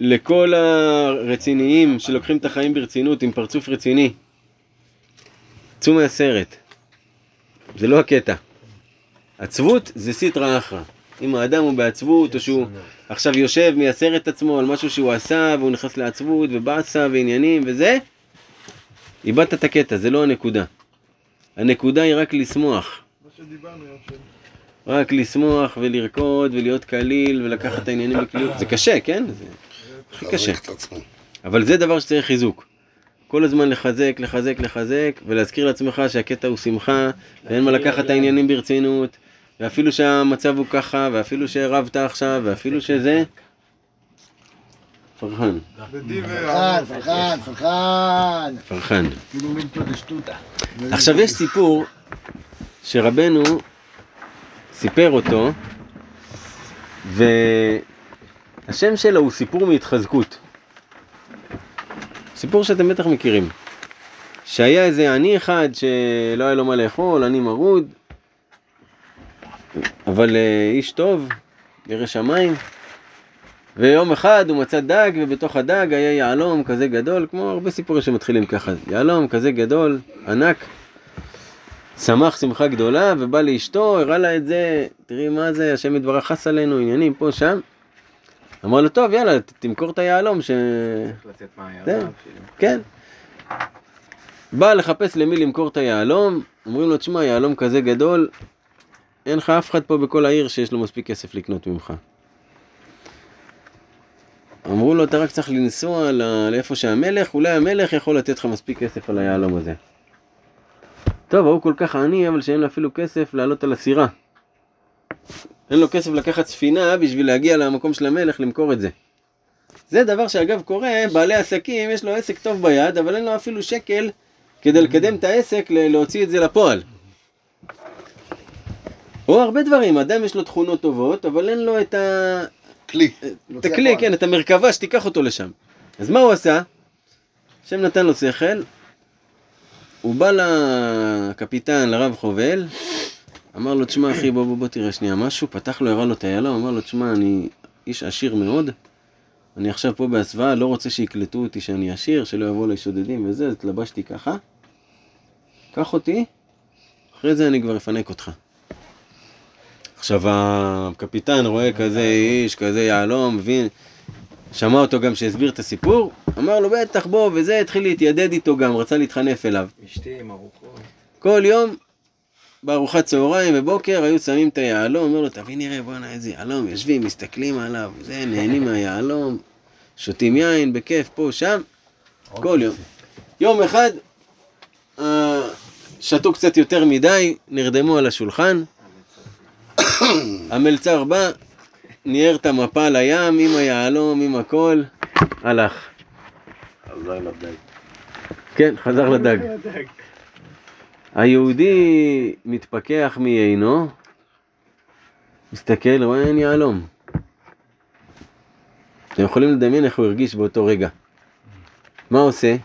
לכל הרציניים שלוקחים את החיים ברצינות עם פרצוף רציני. צאו מהסרט. זה לא הקטע. עצבות זה סיטרא אחרא. אם האדם הוא בעצבות או שהוא עכשיו יושב מייסר את עצמו על משהו שהוא עשה והוא נכנס לעצבות ובאסה ועניינים וזה, איבדת את הקטע, זה לא הנקודה. הנקודה היא רק לשמוח. רק לשמוח ולרקוד ולהיות קליל ולקחת את העניינים בקלילות. זה קשה, כן? זה הכי קשה. אבל זה דבר שצריך חיזוק. כל הזמן לחזק, לחזק, לחזק, ולהזכיר לעצמך שהקטע הוא שמחה, ואין מה לקחת את העניינים ברצינות, ואפילו שהמצב הוא ככה, ואפילו שרבת עכשיו, ואפילו שזה... פרחן, פרחן, פרחן, פרחן. פרחן. כאילו דשטוטה. עכשיו יש סיפור שרבנו סיפר אותו, והשם שלו הוא סיפור מהתחזקות. סיפור שאתם בטח מכירים. שהיה איזה עני אחד שלא היה לו מה לאכול, עני מרוד, אבל אה, איש טוב, ירא שמיים. ויום אחד הוא מצא דג, ובתוך הדג היה יהלום כזה גדול, כמו הרבה סיפורים שמתחילים ככה. יהלום כזה גדול, ענק. שמח שמחה גדולה, ובא לאשתו, הראה לה את זה, תראי מה זה, השם יתברך חס עלינו, עניינים פה, שם. אמר לו, טוב, יאללה, תמכור את היהלום, ש... לצאת מהים. זהו. כן. בא לחפש למי למכור את היהלום, אומרים לו, תשמע, יהלום כזה גדול, אין לך אף אחד פה בכל העיר שיש לו מספיק כסף לקנות ממך. אמרו לו, אתה רק צריך לנסוע לאיפה שהמלך, אולי המלך יכול לתת לך מספיק כסף על היהלום הזה. טוב, ההוא כל כך עני, אבל שאין לו אפילו כסף לעלות על הסירה. אין לו כסף לקחת ספינה בשביל להגיע למקום של המלך למכור את זה. זה דבר שאגב קורה, בעלי עסקים, יש לו עסק טוב ביד, אבל אין לו אפילו שקל כדי לקדם את העסק, להוציא את זה לפועל. או הרבה דברים, אדם יש לו תכונות טובות, אבל אין לו את ה... כלי. את הכלי, כן, את המרכבה שתיקח אותו לשם. אז מה הוא עשה? השם נתן לו שכל, הוא בא לקפיטן, לרב חובל, אמר לו, תשמע אחי, בוא בוא בוא תראה שנייה משהו, פתח לו, הראה לו את היהלום, אמר לו, תשמע, אני איש עשיר מאוד, אני עכשיו פה בהסוואה, לא רוצה שיקלטו אותי שאני עשיר, שלא יבואו לי שודדים וזה, אז התלבשתי ככה, קח אותי, אחרי זה אני כבר אפנק אותך. עכשיו הקפיטן רואה כזה איש, כזה יהלום, מבין, שמע אותו גם שהסביר את הסיפור, אמר לו בטח בוא וזה, התחיל להתיידד איתו גם, רצה להתחנף אליו. אשתי עם ארוחות. כל יום בארוחת צהריים ובוקר היו שמים את היהלום, אומר לו תביא נראה בואנה איזה יהלום, יושבים, מסתכלים עליו, זה, נהנים מהיהלום, שותים יין בכיף פה, שם, כל יום. יום אחד אה, שתו קצת יותר מדי, נרדמו על השולחן, המלצר בא, ניער את המפה לים עם היהלום, עם הכל, הלך. חזר לדג. כן, חזר לדג. היהודי מתפכח מיינו, מסתכל, רואה אין יהלום. אתם יכולים לדמיין איך הוא הרגיש באותו רגע. מה עושה?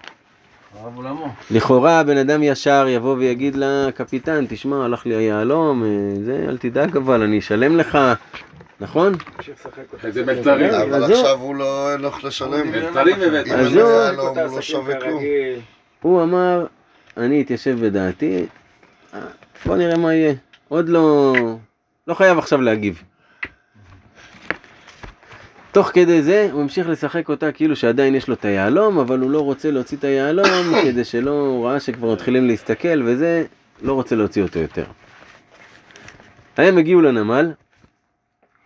לכאורה הבן אדם ישר יבוא ויגיד לקפיטן, תשמע, הלך לי היהלום, אה, זה, אל תדאג אבל, אני אשלם לך, נכון? איזה מלצרים. אבל עכשיו הוא לא הולך לשלם. מלצרים הבאת. אז הוא לא שווה כלום. הוא אמר, אני אתיישב בדעתי, אה, בוא נראה מה יהיה. עוד לא, לא חייב עכשיו להגיב. תוך כדי זה הוא המשיך לשחק אותה כאילו שעדיין יש לו את היהלום, אבל הוא לא רוצה להוציא את היהלום כדי שלא, הוא ראה שכבר מתחילים להסתכל וזה, לא רוצה להוציא אותו יותר. הם הגיעו לנמל,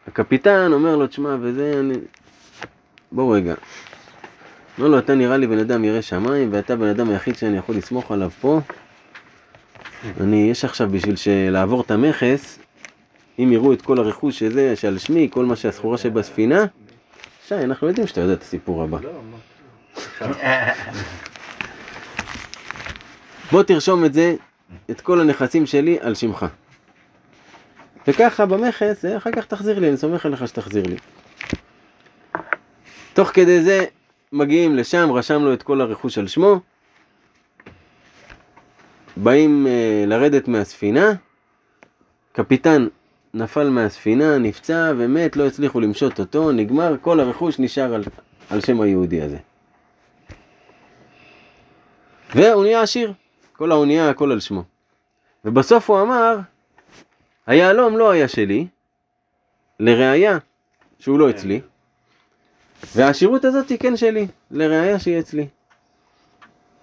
הקפיטן אומר לו, תשמע, וזה, אני... בוא רגע, אומר לו, אתה נראה לי בן אדם ירא שמיים, ואתה בן אדם היחיד שאני יכול לסמוך עליו פה. אני, יש עכשיו בשביל לעבור את המכס, אם יראו את כל הרכוש שזה, שעל שמי, כל מה שהסחורה שבספינה, שי, אנחנו יודעים שאתה יודע את הסיפור הבא. בוא תרשום את זה, את כל הנכסים שלי, על שמך. וככה במכס, אה, אחר כך תחזיר לי, אני סומך עליך שתחזיר לי. תוך כדי זה, מגיעים לשם, רשם לו את כל הרכוש על שמו, באים אה, לרדת מהספינה, קפיטן נפל מהספינה, נפצע ומת, לא הצליחו למשות אותו, נגמר, כל הרכוש נשאר על, על שם היהודי הזה. והוא נהיה עשיר, כל האונייה הכל על שמו. ובסוף הוא אמר, היהלום לא היה שלי, לראיה שהוא לא אצלי, והעשירות הזאת היא כן שלי, לראיה שהיא אצלי.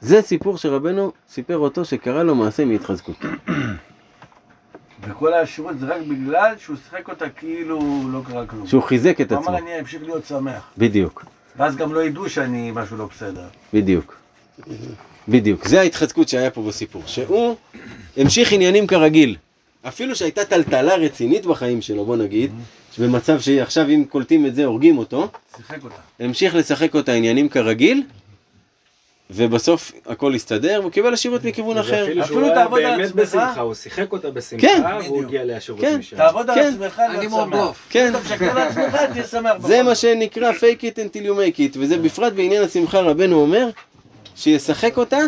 זה סיפור שרבנו סיפר אותו שקרה לו מעשה מהתחזקות. וכל העשירות זה רק בגלל שהוא שיחק אותה כאילו לא קרה כלום. שהוא חיזק את הוא עצמו. אמר אני אמשיך להיות שמח. בדיוק, ואז גם לא ידעו שאני משהו לא בסדר. בדיוק. בדיוק. זה ההתחזקות שהיה פה בסיפור. שהוא המשיך עניינים כרגיל. אפילו שהייתה טלטלה רצינית בחיים שלו, בוא נגיד, שבמצב שעכשיו אם קולטים את זה הורגים אותו, שיחק אותה. המשיך לשחק אותה עניינים כרגיל, ובסוף הכל הסתדר, והוא קיבל עשירות מכיוון אחר. אפילו שהוא היה באמת. בשמחה, הוא שיחק אותה בשמחה, כן. והוא הגיע לעשירות כן. משם. תעבוד על כן. עצמך אני להיות מאוד שמח. בלוף. כן. אתה משקר לעצמך, תהיה שמח. זה מה. שנקרא fake it until you make it, וזה בפרט בעניין השמחה רבנו אומר, שישחק אותה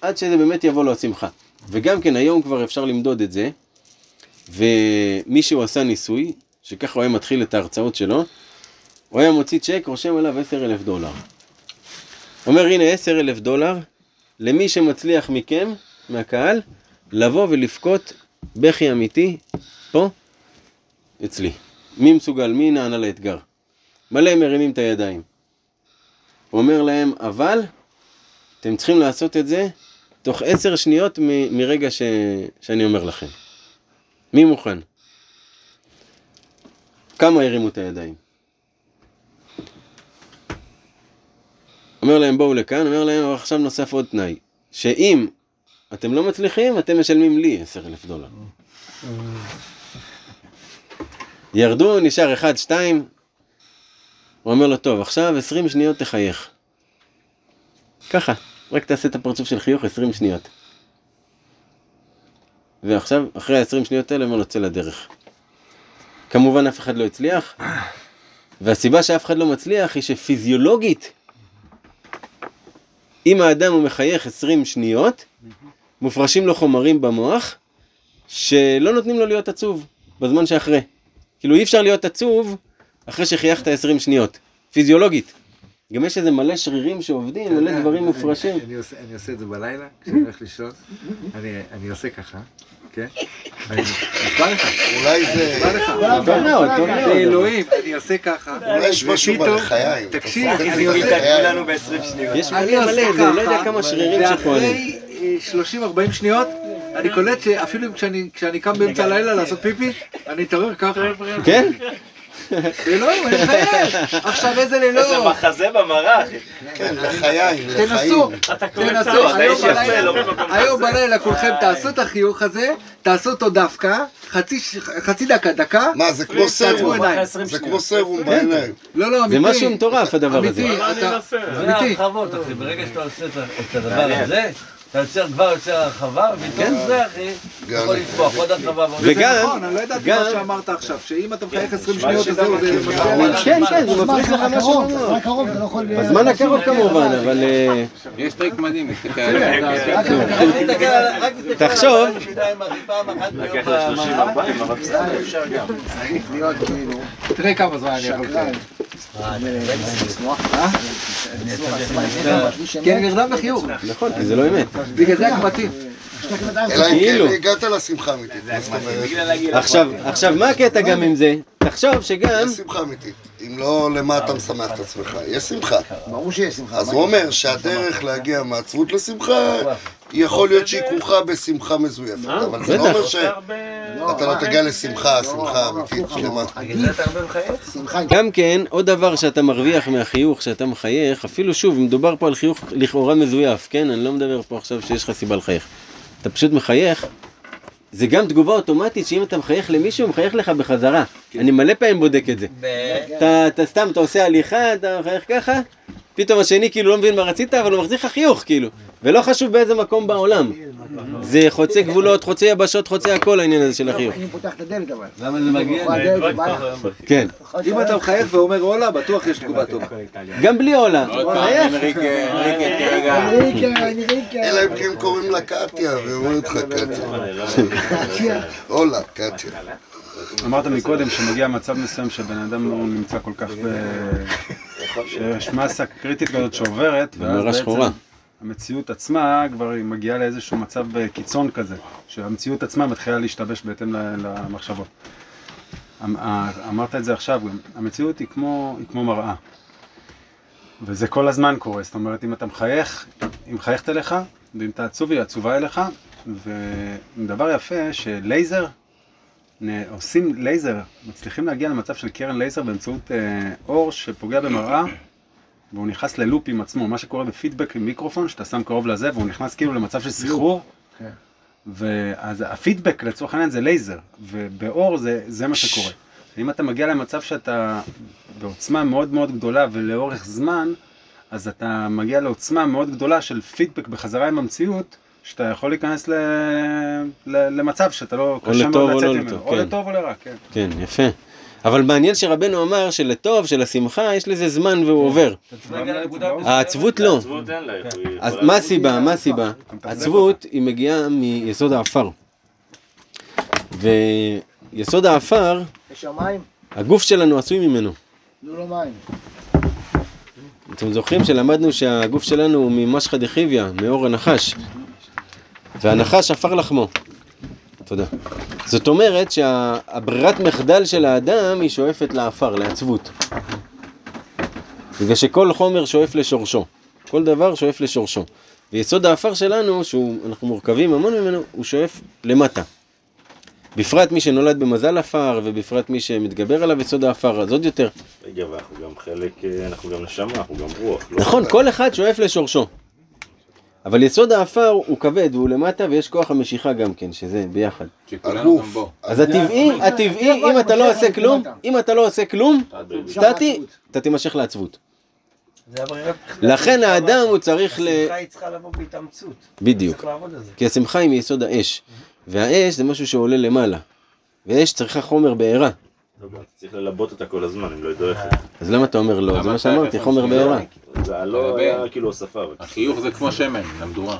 עד שזה באמת יבוא לו השמחה. וגם כן היום כבר אפשר למדוד את זה, ומישהו עשה ניסוי, שככה הוא היה מתחיל את ההרצאות שלו, הוא היה מוציא צ'ק, רושם עליו 10 אלף דולר. אומר הנה 10 אלף דולר, למי שמצליח מכם, מהקהל, לבוא ולבכות בכי אמיתי, פה, אצלי. מי מסוגל? מי נענה לאתגר? מלא מרימים את הידיים. הוא אומר להם, אבל אתם צריכים לעשות את זה תוך עשר שניות מ- מרגע ש... שאני אומר לכם. מי מוכן? כמה הרימו את הידיים? אומר להם בואו לכאן, אומר להם אבל עכשיו נוסף עוד תנאי, שאם אתם לא מצליחים, אתם משלמים לי 10 אלף דולר. ירדו, נשאר אחד, שתיים. הוא אומר לו, טוב, עכשיו 20 שניות תחייך. ככה, רק תעשה את הפרצוף של חיוך 20 שניות. ועכשיו, אחרי ה-20 שניות האלה, הוא אומר לו, צא לדרך. כמובן אף אחד לא הצליח, והסיבה שאף אחד לא מצליח היא שפיזיולוגית, אם האדם הוא מחייך 20 שניות, מופרשים לו חומרים במוח, שלא נותנים לו להיות עצוב בזמן שאחרי. כאילו אי אפשר להיות עצוב אחרי שחייכת 20 שניות, פיזיולוגית. גם יש איזה מלא שרירים שעובדים, מלא דברים מופרשים. אני עושה- את זה בלילה, כשאני הולך לישון, אני עושה ככה, כן? אני- נשבע לך, אולי זה... נשבע לך. טוב מאוד, טוב מאוד. באלוהים, אני עושה ככה. אולי יש משהו בלחיים. תקשיב, אני עושה עושה בחיי. לנו ב-20 שניות. יש אני מלא עושה מלא, זה לא יודע ככה, כמה שרירים שפועלים. ואחרי 30-40 שניות, אני קולט שאפילו כשאני קם באמצע הלילה לעשות פיפי, אני אתעורר ככה. כן? אלוהים, אני מחייך. עכשיו איזה איזה לילות. מחזה במראה, אחי. כן, לחיים, תנסו, לחיים. תנסו, היום בלילה- לא היום בלילה כולכם תעשו את החיוך הזה, תעשו אותו דווקא, חצי דקה, דקה. מה, זה כמו סרום. זה כמו סרום בעיניים. לא, לא, זה אמיתי. משהו מטורף הדבר הזה. אמיתי, אתה... זה אמיתי. הרחבות, אחי, ברגע שאתה עושה את הדבר הזה, אתה יוצר כבר יוצר הרחבה, ומתוך זה, אחי, אתה יכול לצפוח עוד הרחבה וגם- נכון, אני לא ידעתי מה שאמרת עכשיו, שאם אתה מחייך 20 שניות, אז זהו, זה אבל עליך. כן, כן, זה מפריך לך משהו. בזמן הקרוב לא יכול... בזמן הקרוב כמובן, אבל אה, יש טריק מדהים, תסתכל על- רק תסתכל על תחשוב. השיניים, אחי, פעם אחת ביום לקח ל-30-40, במערב. אבל בסדר, אפשר גם. צריך להיות. תראה כמה זמן אני יכול אני נרדם בחיוך, נכון, כי זה לא אמת. בגלל זה רק מתאים. אלא אם כאילו. כן הגעת לשמחה אמיתית. עכשיו, עכשיו, מה הקטע גם עם זה? תחשוב שגם, יש שמחה אמיתית. אם לא, למה אתה משמח את עצמך? יש שמחה. ברור שיש שמחה. אז הוא אומר שהדרך להגיע מעצבות לשמחה, יכול להיות שהיא כרוכה בשמחה מזויפת. אבל זה לא. אומר שאתה לא תגיע לשמחה, שמחה אמיתית שלמה. גם כן, עוד דבר שאתה מרוויח מהחיוך שאתה מחייך, אפילו שוב, מדובר פה על חיוך לכאורה מזויף, כן? אני לא מדבר פה עכשיו שיש לך סיבה לחייך. אתה פשוט מחייך, זה גם תגובה אוטומטית שאם אתה מחייך למישהו, הוא מחייך לך בחזרה. אני מלא פעמים בודק את זה. אתה, אתה סתם, אתה עושה הליכה, אתה מחייך ככה, פתאום השני כאילו לא מבין מה רצית, אבל הוא מחזיר לך חיוך, כאילו. ולא חשוב באיזה מקום בעולם. זה חוצה גבולות, חוצה יבשות, חוצה הכל העניין הזה של החיוך. אני פותח את הדלת אבל. למה זה מגיע? כן. אם אתה מחייך ואומר הולה, בטוח יש תגובה טובה. גם בלי עולה. אנריקה, אנריקה. אנריקה. אלא אם כן קוראים לה קטיה, ואומרת לך קטיה. הולה, קטיה. אמרת מקודם שמגיע מצב מסוים שבן אדם הוא נמצא כל כך ב... שיש מסה קריטית כזאת שעוברת, ואז בעצם. המציאות עצמה כבר היא מגיעה לאיזשהו מצב אה, קיצון כזה, שהמציאות עצמה מתחילה להשתבש בהתאם למחשבות. אמ- ה- אמרת את זה עכשיו המציאות היא כמו, היא כמו מראה. וזה כל הזמן קורה, זאת אומרת אם אתה מחייך, היא מחייכת אליך, ואם אתה עצוב היא עצובה אליך, ודבר יפה שלייזר, עושים לייזר, מצליחים להגיע למצב של קרן לייזר באמצעות אה, אור שפוגע במראה והוא נכנס ל loop עם עצמו, מה שקורה בפידבק עם מיקרופון, שאתה שם קרוב לזה והוא נכנס כאילו למצב של סחרור. ואז הפידבק לצורך העניין זה לייזר, ובאור זה, זה מה שקורה. אם אתה מגיע למצב שאתה בעוצמה מאוד מאוד גדולה ולאורך זמן, אז אתה מגיע לעוצמה מאוד גדולה של פידבק בחזרה עם המציאות, שאתה יכול להיכנס ל... ל... למצב שאתה לא... או קשה מאוד לטוב או לצאת לא ממנו. לטוב, או כן. לטוב או לרע, כן. כן, יפה. אבל מעניין שרבנו אמר שלטוב, של השמחה, יש לזה זמן והוא עובר. לנקודה מסוימת. העצבות לא. אז מה הסיבה? מה הסיבה? עצבות היא מגיעה מיסוד העפר. ויסוד העפר? הגוף שלנו עשוי ממנו. תנו לו מים. אתם זוכרים שלמדנו שהגוף שלנו הוא ממשחא דחיביא, מאור הנחש. והנחש עפר לחמו. תודה. זאת אומרת שהברירת מחדל של האדם היא שואפת לעפר, לעצבות. בגלל שכל חומר שואף לשורשו. כל דבר שואף לשורשו. ויסוד העפר שלנו, שאנחנו מורכבים המון ממנו, הוא שואף למטה. בפרט מי שנולד במזל עפר, ובפרט מי שמתגבר עליו יסוד העפר, אז עוד יותר. רגע, ואנחנו גם חלק, אה, אנחנו גם נשמה, אנחנו גם רוח. לא? נכון, כל אחד שואף לשורשו. אבל יסוד העפר הוא כבד והוא למטה ויש כוח המשיכה גם כן, שזה ביחד. הגוף. אז הטבעי, הטבעי, אם אתה לא עושה כלום, אם אתה לא עושה כלום, סטטי, אתה תימשך לעצבות. לכן האדם הוא צריך ל... השמחה היא צריכה לבוא בהתאמצות. בדיוק. כי השמחה היא מיסוד האש. והאש זה משהו שעולה למעלה. ואש צריכה חומר בעירה. צריך ללבות אותה כל הזמן, אם לא היא דועכת. אז למה אתה אומר לא? זה מה שאמרתי, חומר בעירה. זה הלא היה כאילו הוספה. החיוך זה כמו שמן, למדורה.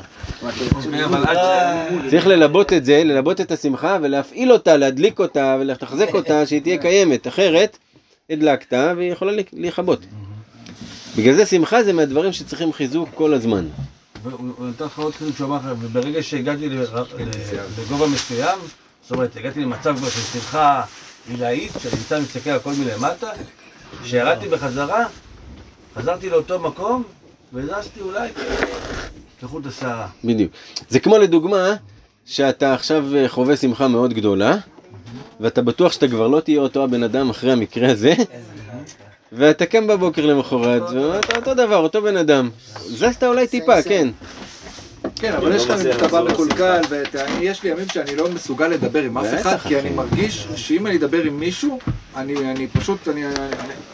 צריך ללבות את זה, ללבות את השמחה ולהפעיל אותה, להדליק אותה ולתחזק אותה, שהיא תהיה קיימת. אחרת, הדלקת והיא יכולה להיכבות. בגלל זה שמחה זה מהדברים שצריכים חיזוק כל הזמן. והוא הוא נתן לך עוד חיזוק שהוא אמר לך, וברגע שהגעתי לגובה מסוים, זאת אומרת, הגעתי למצב כבר של שמחה עילאית, שאני נמצא מסתכל על הכל מלמטה, כשירדתי בחזרה, חזרתי לאותו מקום, והזזתי אולי כחוט השערה. בדיוק. זה כמו לדוגמה, שאתה עכשיו אה, חווה שמחה מאוד גדולה, ואתה בטוח שאתה כבר לא תהיה אותו הבן אדם אחרי המקרה הזה, ואתה קם בבוקר למחרת, ואתה אותו דבר, אותו בן אדם. זזת אולי טיפה, כן. כן, אבל יש לך לא אתה לחזור מקולקל, ויש לי ימים שאני לא מסוגל לדבר עם אף אחד, כי. אני מרגיש שאם אני אדבר עם מישהו, אני פשוט, אני-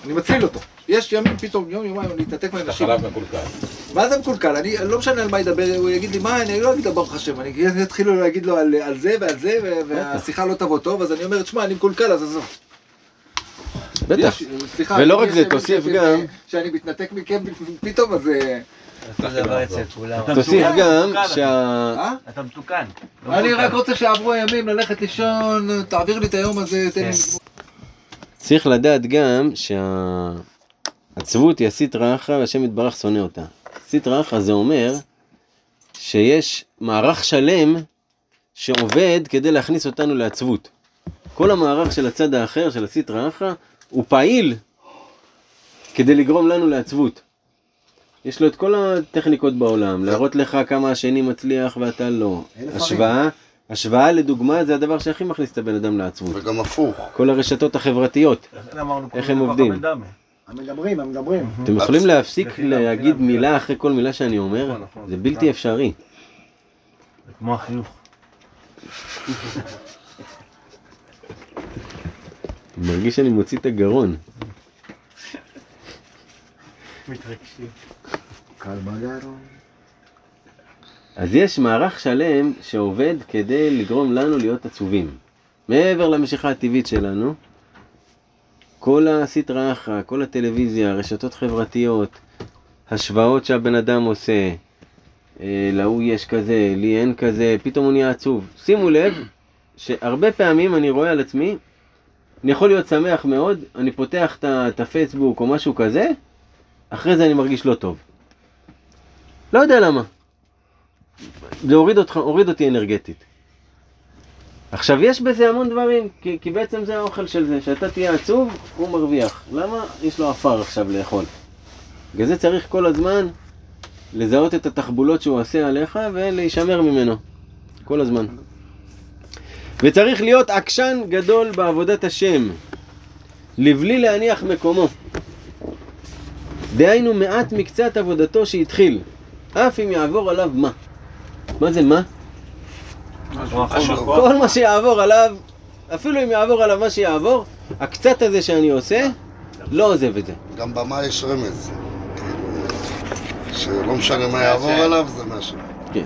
מצליל אותו. יש ימים, פתאום יום, יומיים, אני אתנתק אתה מאנשים. חלב מקולקל. מה זה מקולקל? אני לא משנה על מה ידבר, הוא יגיד לי, מה, אני לא אגיד לו ברוך השם, אני אתחילו להגיד לו על זה ועל זה, והשיחה לא תבוא טוב, אז אני אומר, תשמע, אני מקולקל, אז עזוב. בטח. ולא רק זה, תוסיף גם- שאני מתנתק מכם פתאום, אז... אותו דבר אצל כולם. תוסיף גם מתוקן, שה... אה? אתה מתוקן. אני רק רוצה שיעברו הימים, ללכת לישון, תעביר לי את היום הזה, תן לי... צריך לדעת גם שהעצבות היא הסטרא אחרא והשם יתברך שונא אותה. סטרא אחרא זה אומר שיש מערך שלם שעובד כדי להכניס אותנו לעצבות. כל המערך של הצד האחר, של הסטרא אחרא, הוא פעיל כדי לגרום לנו לעצבות. יש לו את כל הטכניקות בעולם, להראות לך כמה השני מצליח ואתה לא. השוואה, השוואה לדוגמה זה הדבר שהכי מכניס את הבן אדם לעצבות. וגם הפוך. כל הרשתות החברתיות. איך הם עובדים? המדברים, המדברים. אתם יכולים להפסיק להגיד מילה אחרי כל מילה שאני אומר? זה בלתי אפשרי. זה כמו החיוך. אני מרגיש שאני מוציא את הגרון. מתרגשים. אז יש מערך שלם שעובד כדי לגרום לנו להיות עצובים. מעבר למשיכה הטבעית שלנו, כל הסטרא אחרא, כל הטלוויזיה, רשתות חברתיות, השוואות שהבן אדם עושה, אה, להוא יש כזה, לי אין כזה, פתאום הוא נהיה עצוב. שימו לב שהרבה פעמים אני רואה על עצמי, אני יכול להיות שמח מאוד, אני פותח את הפייסבוק או משהו כזה, אחרי זה אני מרגיש לא טוב. לא יודע למה. זה הוריד, אותך, הוריד אותי אנרגטית. עכשיו יש בזה המון דברים, כי, כי בעצם זה האוכל של זה, שאתה תהיה עצוב, הוא מרוויח. למה? יש לו עפר עכשיו לאכול. בגלל זה צריך כל הזמן לזהות את התחבולות שהוא עושה עליך ולהישמר ממנו. כל הזמן. וצריך להיות עקשן גדול בעבודת השם, לבלי להניח מקומו. דהיינו מעט מקצת עבודתו שהתחיל, אף אם יעבור עליו מה. מה זה מה? כל מה שיעבור עליו, אפילו אם יעבור עליו מה שיעבור, הקצת הזה שאני עושה, לא עוזב את זה. גם במה יש רמז. שלא משנה מה יעבור עליו, זה משהו. כן.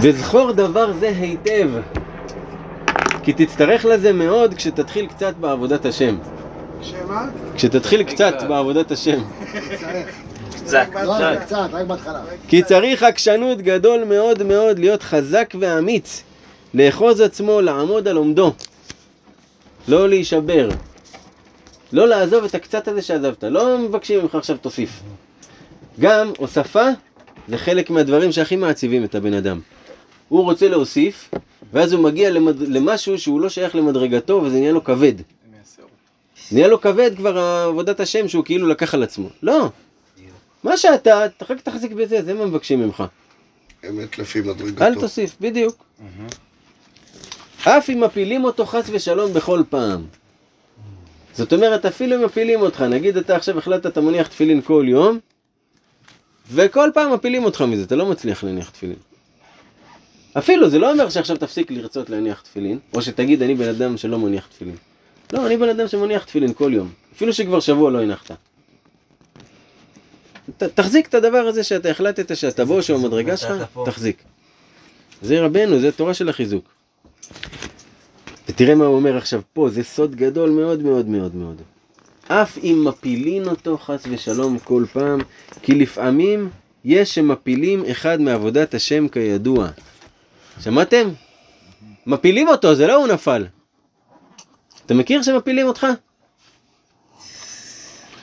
וזכור דבר זה היטב, כי תצטרך לזה מאוד כשתתחיל קצת בעבודת השם. שמה? כשתתחיל קצת בעבודת השם. קצת. קצת, רק בהתחלה. כי צריך עקשנות גדול מאוד מאוד להיות חזק ואמיץ, לאחוז עצמו, לעמוד על עומדו, לא להישבר, לא לעזוב את הקצת הזה שעזבת, לא מבקשים ממך עכשיו תוסיף. גם הוספה זה חלק מהדברים שהכי מעציבים את הבן אדם. הוא רוצה להוסיף, ואז הוא מגיע למד... למשהו שהוא לא שייך למדרגתו וזה נהיה לו כבד. נהיה לו כבד כבר עבודת השם שהוא כאילו לקח על עצמו. לא. מה שאתה, רק תחזיק בזה, זה מה מבקשים ממך. אמת לפי מדרגתו. אל תוסיף, בדיוק. אף אם מפילים אותו חס ושלום בכל פעם. זאת אומרת, אפילו אם מפילים אותך, נגיד אתה עכשיו החלטת, אתה מניח תפילין כל יום, וכל פעם מפילים אותך מזה, אתה לא מצליח להניח תפילין. אפילו, זה לא אומר שעכשיו תפסיק לרצות להניח תפילין, או שתגיד, אני בן אדם שלא מניח תפילין. לא, אני בן אדם שמניח תפילין כל יום, אפילו שכבר שבוע לא הנחת. ת, תחזיק את הדבר הזה שאתה החלטת שאתה בו, שהוא המדרגה שלך, תחזיק. זה רבנו, זה תורה של החיזוק. ותראה מה הוא אומר עכשיו פה, זה סוד גדול מאוד מאוד מאוד מאוד. אף אם מפילין אותו חס ושלום כל פעם, כי לפעמים יש שמפילים אחד מעבודת השם כידוע. שמעתם? מפילים אותו, זה לא הוא נפל. אתה מכיר שמפילים אותך?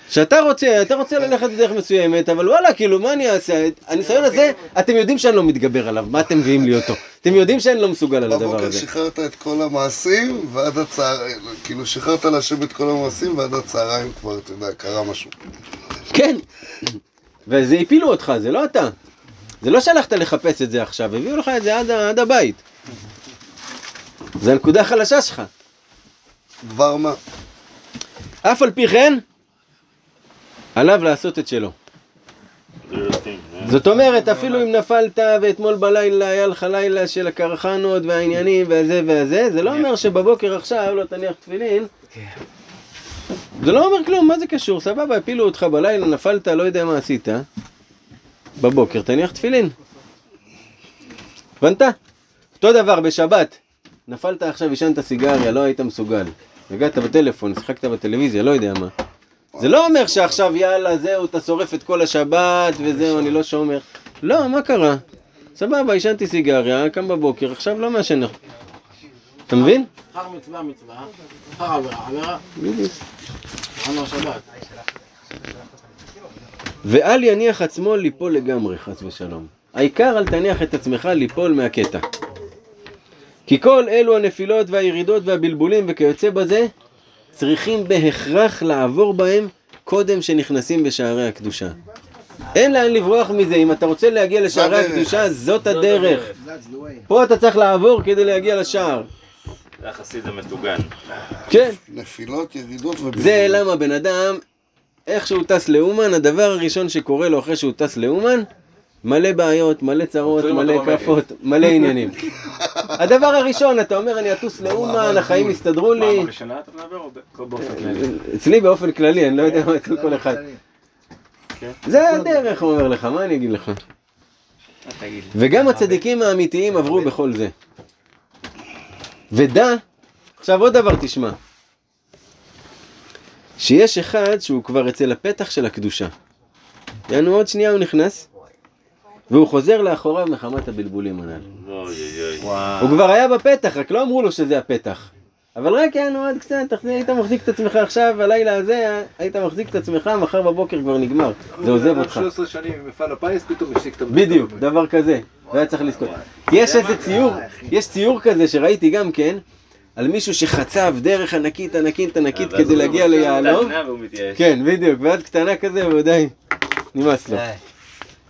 שאתה רוצה, אתה רוצה ללכת בדרך מסוימת, אבל וואלה, כאילו, מה אני אעשה? הניסיון הזה, אתם יודעים שאני לא מתגבר עליו, מה אתם מביאים לי אותו? אתם יודעים שאני לא מסוגל על הדבר בבוקר הזה. שחררת את כל המעשים, ועד הצהריים, כאילו שחררת להשם את כל המעשים, ועד הצהריים כבר, אתה יודע, קרה משהו. כן. וזה הפילו אותך, זה לא אתה. זה לא שהלכת לחפש את זה עכשיו, הביאו לך את זה עד, עד הבית. זה הנקודה החלשה שלך. דבר מה? אף על פי כן, עליו לעשות את שלו. זאת אומרת, אפילו אם נפלת ואתמול בלילה היה לך לילה של הקרחנות והעניינים והזה והזה, זה לא אומר שבבוקר עכשיו לא תניח תפילין. זה לא אומר כלום, מה זה קשור? סבבה, הפילו אותך בלילה, נפלת, לא יודע מה עשית. בבוקר תניח תפילין. הבנת? אותו דבר בשבת. נפלת עכשיו, עישנת סיגריה, לא היית מסוגל. הגעת בטלפון, שיחקת בטלוויזיה, לא יודע מה. זה לא אומר שעכשיו יאללה זהו אתה שורף את כל השבת וזהו אני לא שומר. לא, מה קרה? סבבה, עישנתי סיגריה, קם בבוקר, עכשיו לא מעשן. אתה מבין? מחר מצווה מצווה, מחר עבירה עבירה, בדיוק. ואל יניח עצמו ליפול לגמרי, חס ושלום. העיקר אל תניח את עצמך ליפול מהקטע. כי כל אלו הנפילות והירידות והבלבולים וכיוצא בזה, צריכים בהכרח לעבור בהם קודם שנכנסים בשערי הקדושה. אין לאן לברוח מזה, אם אתה רוצה להגיע לשערי. הקדושה, זאת הדרך. פה אתה צריך לעבור כדי להגיע לשער. זה החסיד המטוגן. כן. נפילות, ירידות ובלבול. זה למה בן אדם, איך שהוא טס לאומן, הדבר הראשון שקורה לו אחרי שהוא טס לאומן, מלא בעיות, מלא צרות, מלא כאפות, מלא עניינים. הדבר הראשון, אתה אומר, אני אטוס לאומן, החיים יסתדרו לי. פעם ראשונה אתה מדבר או באופן כללי? אצלי באופן כללי, אני לא יודע מה אצל כל אחד. זה הדרך, הוא אומר לך, מה אני אגיד לך? וגם הצדיקים האמיתיים עברו בכל זה. ודע, עכשיו עוד דבר תשמע, שיש אחד שהוא כבר אצל הפתח של הקדושה. יענו עוד שנייה הוא נכנס, והוא חוזר לאחוריו מחמת הבלבולים הנ"ל. הוא כבר היה בפתח, רק לא אמרו לו שזה הפתח. אבל רק יענו עוד קצת, היית מחזיק את עצמך עכשיו, הלילה הזה, היית מחזיק את עצמך, מחר בבוקר כבר נגמר. זה עוזב אותך. 13 שנים במפעל הפיס, פתאום הפסיק את המ... בדיוק, דבר כזה, והיה צריך לזכור. כי יש איזה ציור, יש ציור כזה שראיתי גם כן, על מישהו שחצב דרך ענקית ענקית ענקית ואז כדי להגיע ליהלום. כן, בדיוק, ואז קטנה כזה, ודי, נמאס לו.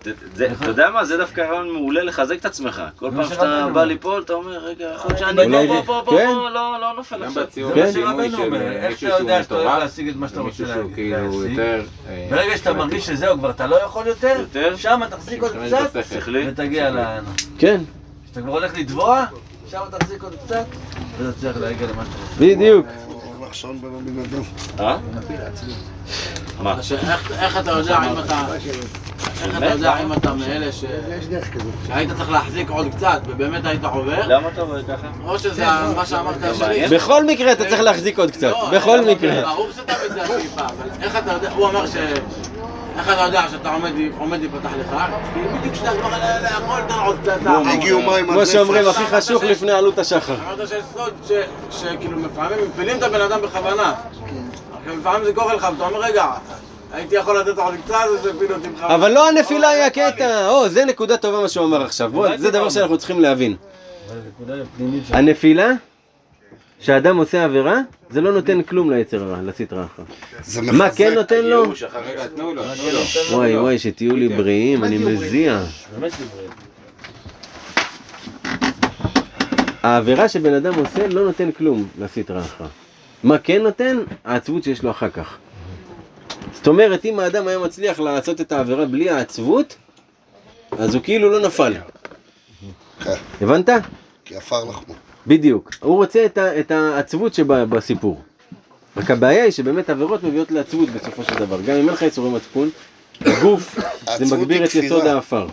זה- זה- אתה יודע מה, זה דווקא רעיון מעולה לחזק את עצמך. כל פעם שאתה בא ליפול, אתה אומר, רגע, יכול להיות שאני פה, פה, פה, כן. פה, לא לא נופל גם עכשיו. בציור כן. של אה, איך מישהו אתה שהוא יודע שאתה מטורף, להשיג את מה שאתה רוצה שהוא כאילו להשיג? יותר... אה, ברגע שאתה מרגיש שזהו, כבר אתה לא יכול יותר, יותר? שם תחזיק עוד קצת? ותגיע ל... כן, כשאתה כבר הולך לטבוע, שם תחזיק עוד קצת, ותצליח להגיע למה שאתה רוצה. בדיוק. אדם. אה? איך אתה יודע אם אתה... איך אתה יודע אם אתה מאלה ש... יש דרך כזאת. שהיית צריך להחזיק עוד קצת, ובאמת היית עובר, למה אתה אומר ככה? או שזה מה שאמרת השני. בכל מקרה אתה צריך להחזיק עוד קצת, לא, בכל לא, מקרה. ברור שתמיד זה השאיפה, אבל איך אתה יודע, הוא אמר ש... איך אתה יודע שאתה עומד להיפתח לך? כי בדיוק כשאתה כבר לא יכול, תן עוד קצת... הגיעו מים עד כמו שאומרים. הכי חשוך לפני עלות השחר. אמרת שיש סוד שכאילו לפעמים מפילים את הבן אדם בכוונה. לפעמים זה קורה לך, ואתה אומר, רגע, הייתי יכול לתת עוד קצת, אז הפילו אותי בכוונה. אבל לא הנפילה היא הקטע, או, זה נקודה טובה מה שהוא אמר עכשיו, בוא, זה דבר שאנחנו צריכים להבין. הנפילה, כשאדם עושה עבירה, זה לא נותן כלום ליצר הרע, לסטרה אחר. מה. כן נותן לו. וואי וואי, שתהיו לי בריאים, אני מזיע. העבירה שבן אדם עושה לא נותן כלום לסטרה אחר. מה כן נותן? העצבות שיש לו אחר כך. זאת אומרת, אם האדם היה מצליח לעשות את העבירה בלי העצבות, אז הוא כאילו לא נפל. כן, הבנת? כי עפר לחמו. בדיוק. הוא רוצה את, ה, את העצבות שבסיפור. רק הבעיה היא שבאמת עבירות מביאות לעצבות בסופו של דבר. גם אם אין לך יצורי מצפון, הגוף זה מגביר את יסוד. העפר.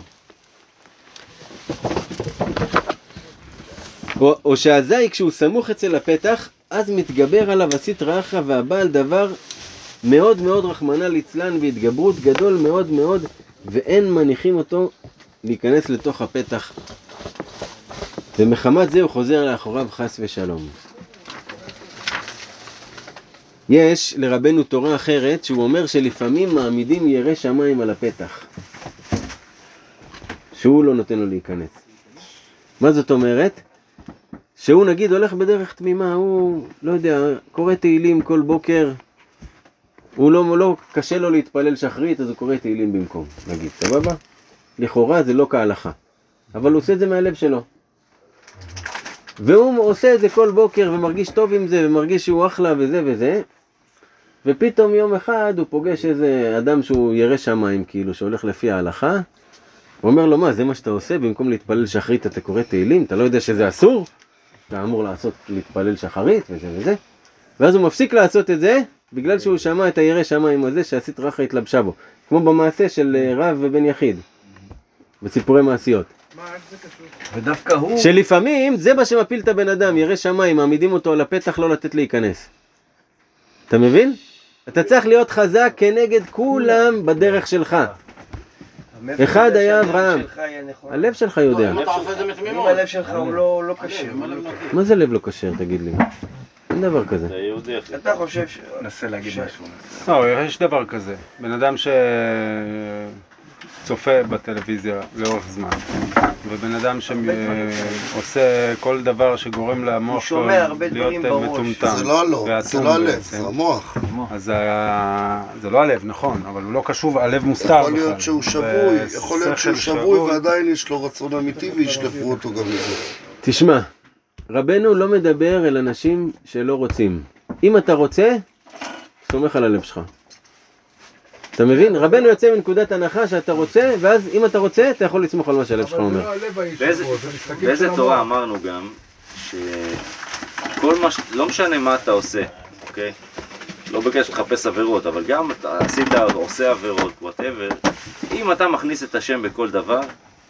או, או שהזי כשהוא סמוך אצל הפתח, אז מתגבר עליו הסטרא אחרא והבעל דבר מאוד מאוד רחמנא ליצלן והתגברות גדול מאוד מאוד, ואין מניחים אותו להיכנס לתוך הפתח. ומחמת זה הוא חוזר לאחוריו חס ושלום. יש לרבנו תורה אחרת שהוא אומר שלפעמים מעמידים ירא שמיים על הפתח. שהוא לא נותן לו להיכנס. מה זאת אומרת? שהוא נגיד הולך בדרך תמימה, הוא לא יודע, קורא תהילים כל בוקר, הוא לא, לא, קשה לו להתפלל שחרית, אז הוא קורא תהילים במקום, נגיד, סבבה? לכאורה זה לא כהלכה, אבל הוא עושה את זה מהלב שלו. והוא עושה את זה כל בוקר ומרגיש טוב עם זה ומרגיש שהוא אחלה וזה וזה. ופתאום יום אחד הוא פוגש איזה אדם שהוא ירא שמיים כאילו שהולך לפי ההלכה. הוא אומר לו מה זה מה שאתה עושה? במקום להתפלל שחרית אתה קורא תהילים? אתה לא יודע שזה אסור? אתה אמור לעשות להתפלל שחרית וזה וזה. ואז הוא מפסיק לעשות את זה בגלל שהוא שמע את הירא שמיים הזה שהסית רחה התלבשה בו כמו במעשה של אה, רב ובן יחיד בסיפורי מעשיות ודווקא הוא... שלפעמים זה מה שמפיל את הבן אדם, ירא שמיים, מעמידים אותו על הפתח לא לתת להיכנס. אתה מבין? אתה צריך להיות חזק כנגד כולם בדרך שלך. אחד היה אברהם. הלב שלך יודע. אם הלב שלך הוא לא לא כשר. מה זה לב לא כשר, תגיד לי? אין דבר כזה. זה יהודי אחי. אתה חושב ש... נסה להגיד משהו. לא, יש דבר כזה. בן אדם שצופה בטלוויזיה לאורך זמן, ובן אדם שעושה כל דבר שגורם למוח להיות בראש. מטומטם. זה לא הלב, זה לא הלב. זה המוח. אז זה לא הלב, נכון, אבל הוא לא קשוב, הלב מוסתר בכלל. יכול להיות שהוא שבוי, יכול להיות שהוא שבוי ועדיין יש לו רצון אמיתי וישלפו אותו גם מזה. תשמע, רבנו לא מדבר אל אנשים שלא רוצים. אם אתה רוצה, סומך על הלב שלך. אתה מבין? רבנו יוצא מנקודת הנחה שאתה רוצה, ואז אם אתה רוצה, אתה יכול לסמוך על מה שהלב שלך אומר. באיזה- באיזה תורה אמרנו גם, שכל מה ש... לא משנה מה אתה עושה, אוקיי? לא בקשר לחפש עבירות, אבל גם אתה עשית, עושה עבירות, וואטאבר, אם אתה מכניס את השם בכל דבר,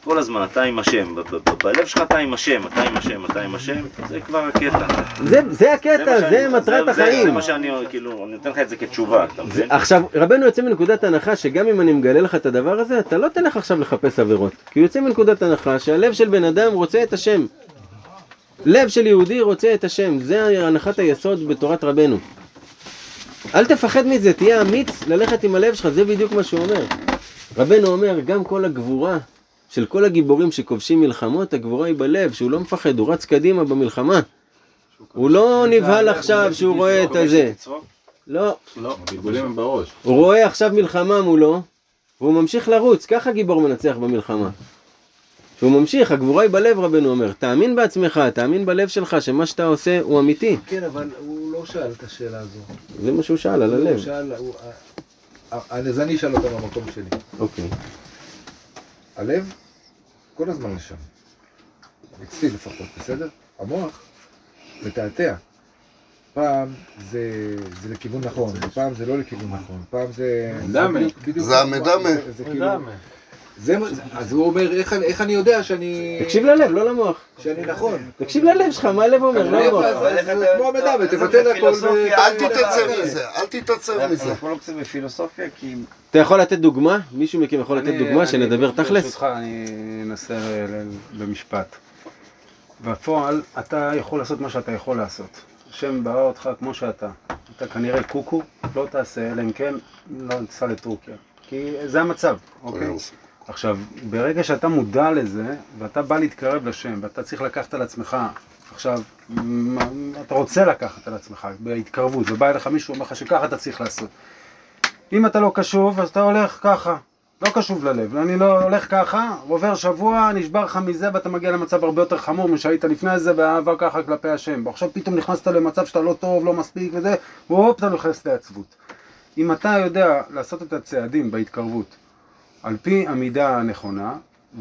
כל הזמן אתה עם השם, בלב שלך אתה עם השם, אתה עם השם, אתה עם השם, זה כבר הקטע. זה, זה הקטע, זה שאני- מטרת זה- זה- זה החיים. מה שאני, כאילו, אני נותן לך את זה כתשובה, אתה זה, מבין? עכשיו, רבנו יוצא מנקודת הנחה שגם אם אני מגלה לך את הדבר הזה, אתה לא תלך עכשיו לחפש עבירות. כי הוא יוצא מנקודת הנחה שהלב של בן אדם רוצה את השם. לב של יהודי רוצה את השם, זה הנחת היסוד בתורת רבנו. אל תפחד מזה, תהיה אמיץ ללכת עם הלב שלך, זה בדיוק מה שהוא אומר. רבנו אומר, גם כל הגבורה של כל הגיבורים שכובשים מלחמות, הגבורה היא בלב, שהוא לא מפחד, הוא רץ קדימה במלחמה. הוא לא נבהל עכשיו שהוא רואה את הזה. לא. לא, הבלבולים הם בראש. הוא רואה עכשיו מלחמה מולו, והוא ממשיך לרוץ, ככה גיבור מנצח במלחמה. שהוא ממשיך, הגבורה היא בלב רבנו אומר, תאמין בעצמך, תאמין בלב שלך שמה שאתה עושה הוא אמיתי. כן, אבל הוא לא שאל את השאלה הזו. זה מה שהוא שאל על הלב. שאל, הוא- ה- ה- אז אני אשאל אותה במקום שלי. אוקיי. הלב, כל הזמן לשם. אצלי לפחות, בסדר? המוח, מתעתע. פעם זה, זה לכיוון נכון, פעם זה לא לכיוון נכון, פעם זה... מדמה. בדיוק- בדיוק זה כמו- המדמה. זה- זה כאילו... זה אז הוא אומר, איך, איך אני יודע שאני... תקשיב ללב, לא למוח. שאני נכון. תקשיב ללב שלך, מה הלב אומר, לא המוח. אז זה כמו המדמה, תבטל הכל. אל תתעצב מזה, אל תתעצב מזה. אנחנו לא קצת בפילוסופיה, כי... אתה יכול לתת דוגמה? מישהו מכם יכול לתת דוגמה שנדבר תכלס? ברשותך, אני אנסה במשפט. בפועל, אתה יכול לעשות מה שאתה יכול לעשות. השם ברא אותך כמו שאתה. אתה כנראה קוקו, לא תעשה, אלא אם כן, לא תיסע לטורקיה. כי זה המצב, אוקיי? עכשיו, ברגע שאתה מודע לזה, ואתה בא להתקרב לשם, ואתה צריך לקחת על עצמך, עכשיו, מה- אתה רוצה לקחת על עצמך, בהתקרבות, ובא אליך מישהו ואומר לך שככה אתה צריך לעשות. אם אתה לא קשוב, אז אתה הולך ככה. לא קשוב ללב. אני לא הולך ככה, עובר שבוע, נשבר לך מזה, ואתה מגיע למצב הרבה יותר חמור משהיית לפני זה, באהבה ככה כלפי השם. ועכשיו פתאום נכנסת למצב שאתה לא טוב, לא מספיק וזה, והופ, אתה נכנס לעצבות. אם אתה יודע לעשות את הצעדים בהתקרבות על פי המידה הנכונה,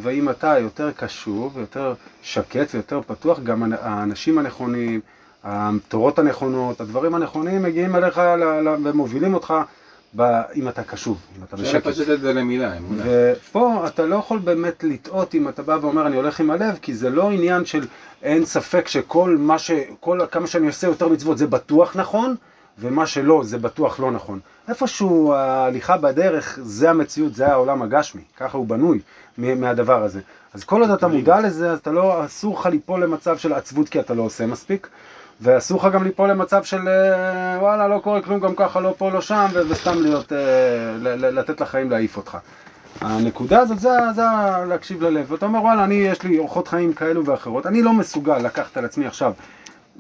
ואם אתה יותר קשוב, יותר שקט ויותר פתוח, גם האנשים הנכונים, התורות הנכונות, הדברים הנכונים מגיעים אליך ומובילים אותך ב- אם אתה קשוב, אם אתה אפשר בשקט. לפשט את זה למילה, אמונה. ופה אתה לא יכול באמת לטעות אם אתה בא ואומר אני הולך עם הלב, כי זה לא עניין של אין ספק שכל מה ש... כל כמה שאני עושה יותר מצוות זה בטוח נכון, ומה שלא זה בטוח לא נכון. איפשהו ההליכה בדרך זה המציאות, זה העולם הגשמי, ככה הוא בנוי מהדבר הזה. אז כל עוד אתה מודע לזה, אז אתה לא, אסור לך ליפול למצב של עצבות כי אתה לא עושה מספיק. ואסור לך גם ליפול למצב של אה, וואלה לא קורה כלום גם ככה לא פה לא שם וסתם להיות, אה, לתת לחיים להעיף אותך. הנקודה הזאת זה, זה להקשיב ללב, ואתה אומר וואלה אני יש לי אורחות חיים כאלו ואחרות, אני לא מסוגל לקחת על עצמי עכשיו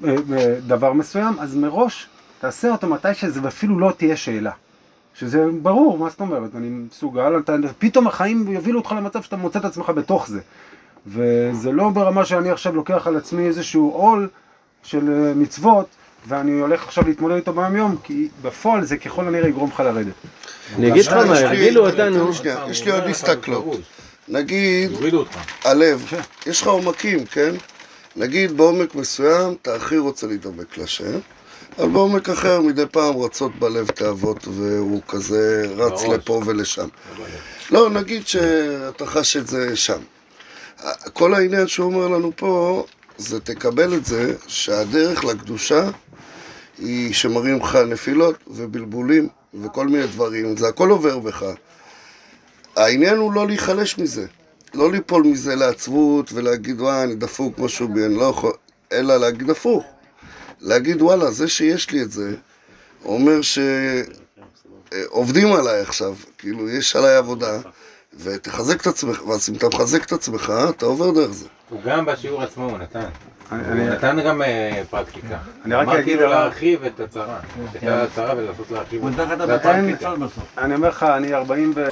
אה, דבר מסוים, אז מראש תעשה אותו מתי שזה אפילו לא תהיה שאלה. שזה ברור, מה זאת אומרת, אני מסוגל, אתה, פתאום החיים יובילו אותך למצב שאתה מוצא את עצמך בתוך זה. וזה לא ברמה שאני עכשיו לוקח על עצמי איזשהו עול של אה, מצוות, ואני הולך עכשיו להתמודד איתו ביום יום, כי בפועל זה ככל הנראה יגרום לך לרדת. אני אגיד לך מה, הרגילו אותנו, יש לי עוד הסתכלות. נגיד. הלב, יש לך עומקים, כן? נגיד בעומק מסוים אתה הכי רוצה להידבק לשם, בעומק אחר מדי פעם רצות בלב תאוות והוא כזה רץ. לפה ולשם. לא, נגיד שאתה חש את זה שם. כל העניין שהוא אומר לנו פה, זה תקבל את זה שהדרך לקדושה היא שמראים לך נפילות ובלבולים וכל מיני דברים, זה הכל עובר בך. העניין הוא לא להיחלש מזה, לא ליפול מזה לעצבות ולהגיד וואי אני דפוק משהו בי, אני לא יכול, אלא להגיד הפוך. להגיד וואלה, זה שיש לי את זה, אומר שעובדים עליי עכשיו, כאילו יש עליי עבודה, ותחזק את עצמך, ואז אם אתה מחזק את עצמך, אתה עובר דרך זה. הוא גם בשיעור עצמו הוא נתן. אני- הוא נתן גם אה, פרקטיקה. אני רק אגיד כאילו דבר- להרחיב את הצרה. להסתכל על הצרה ולנסות להרחיב הוא אותה. את. אני אומר לך, אני 40 ו...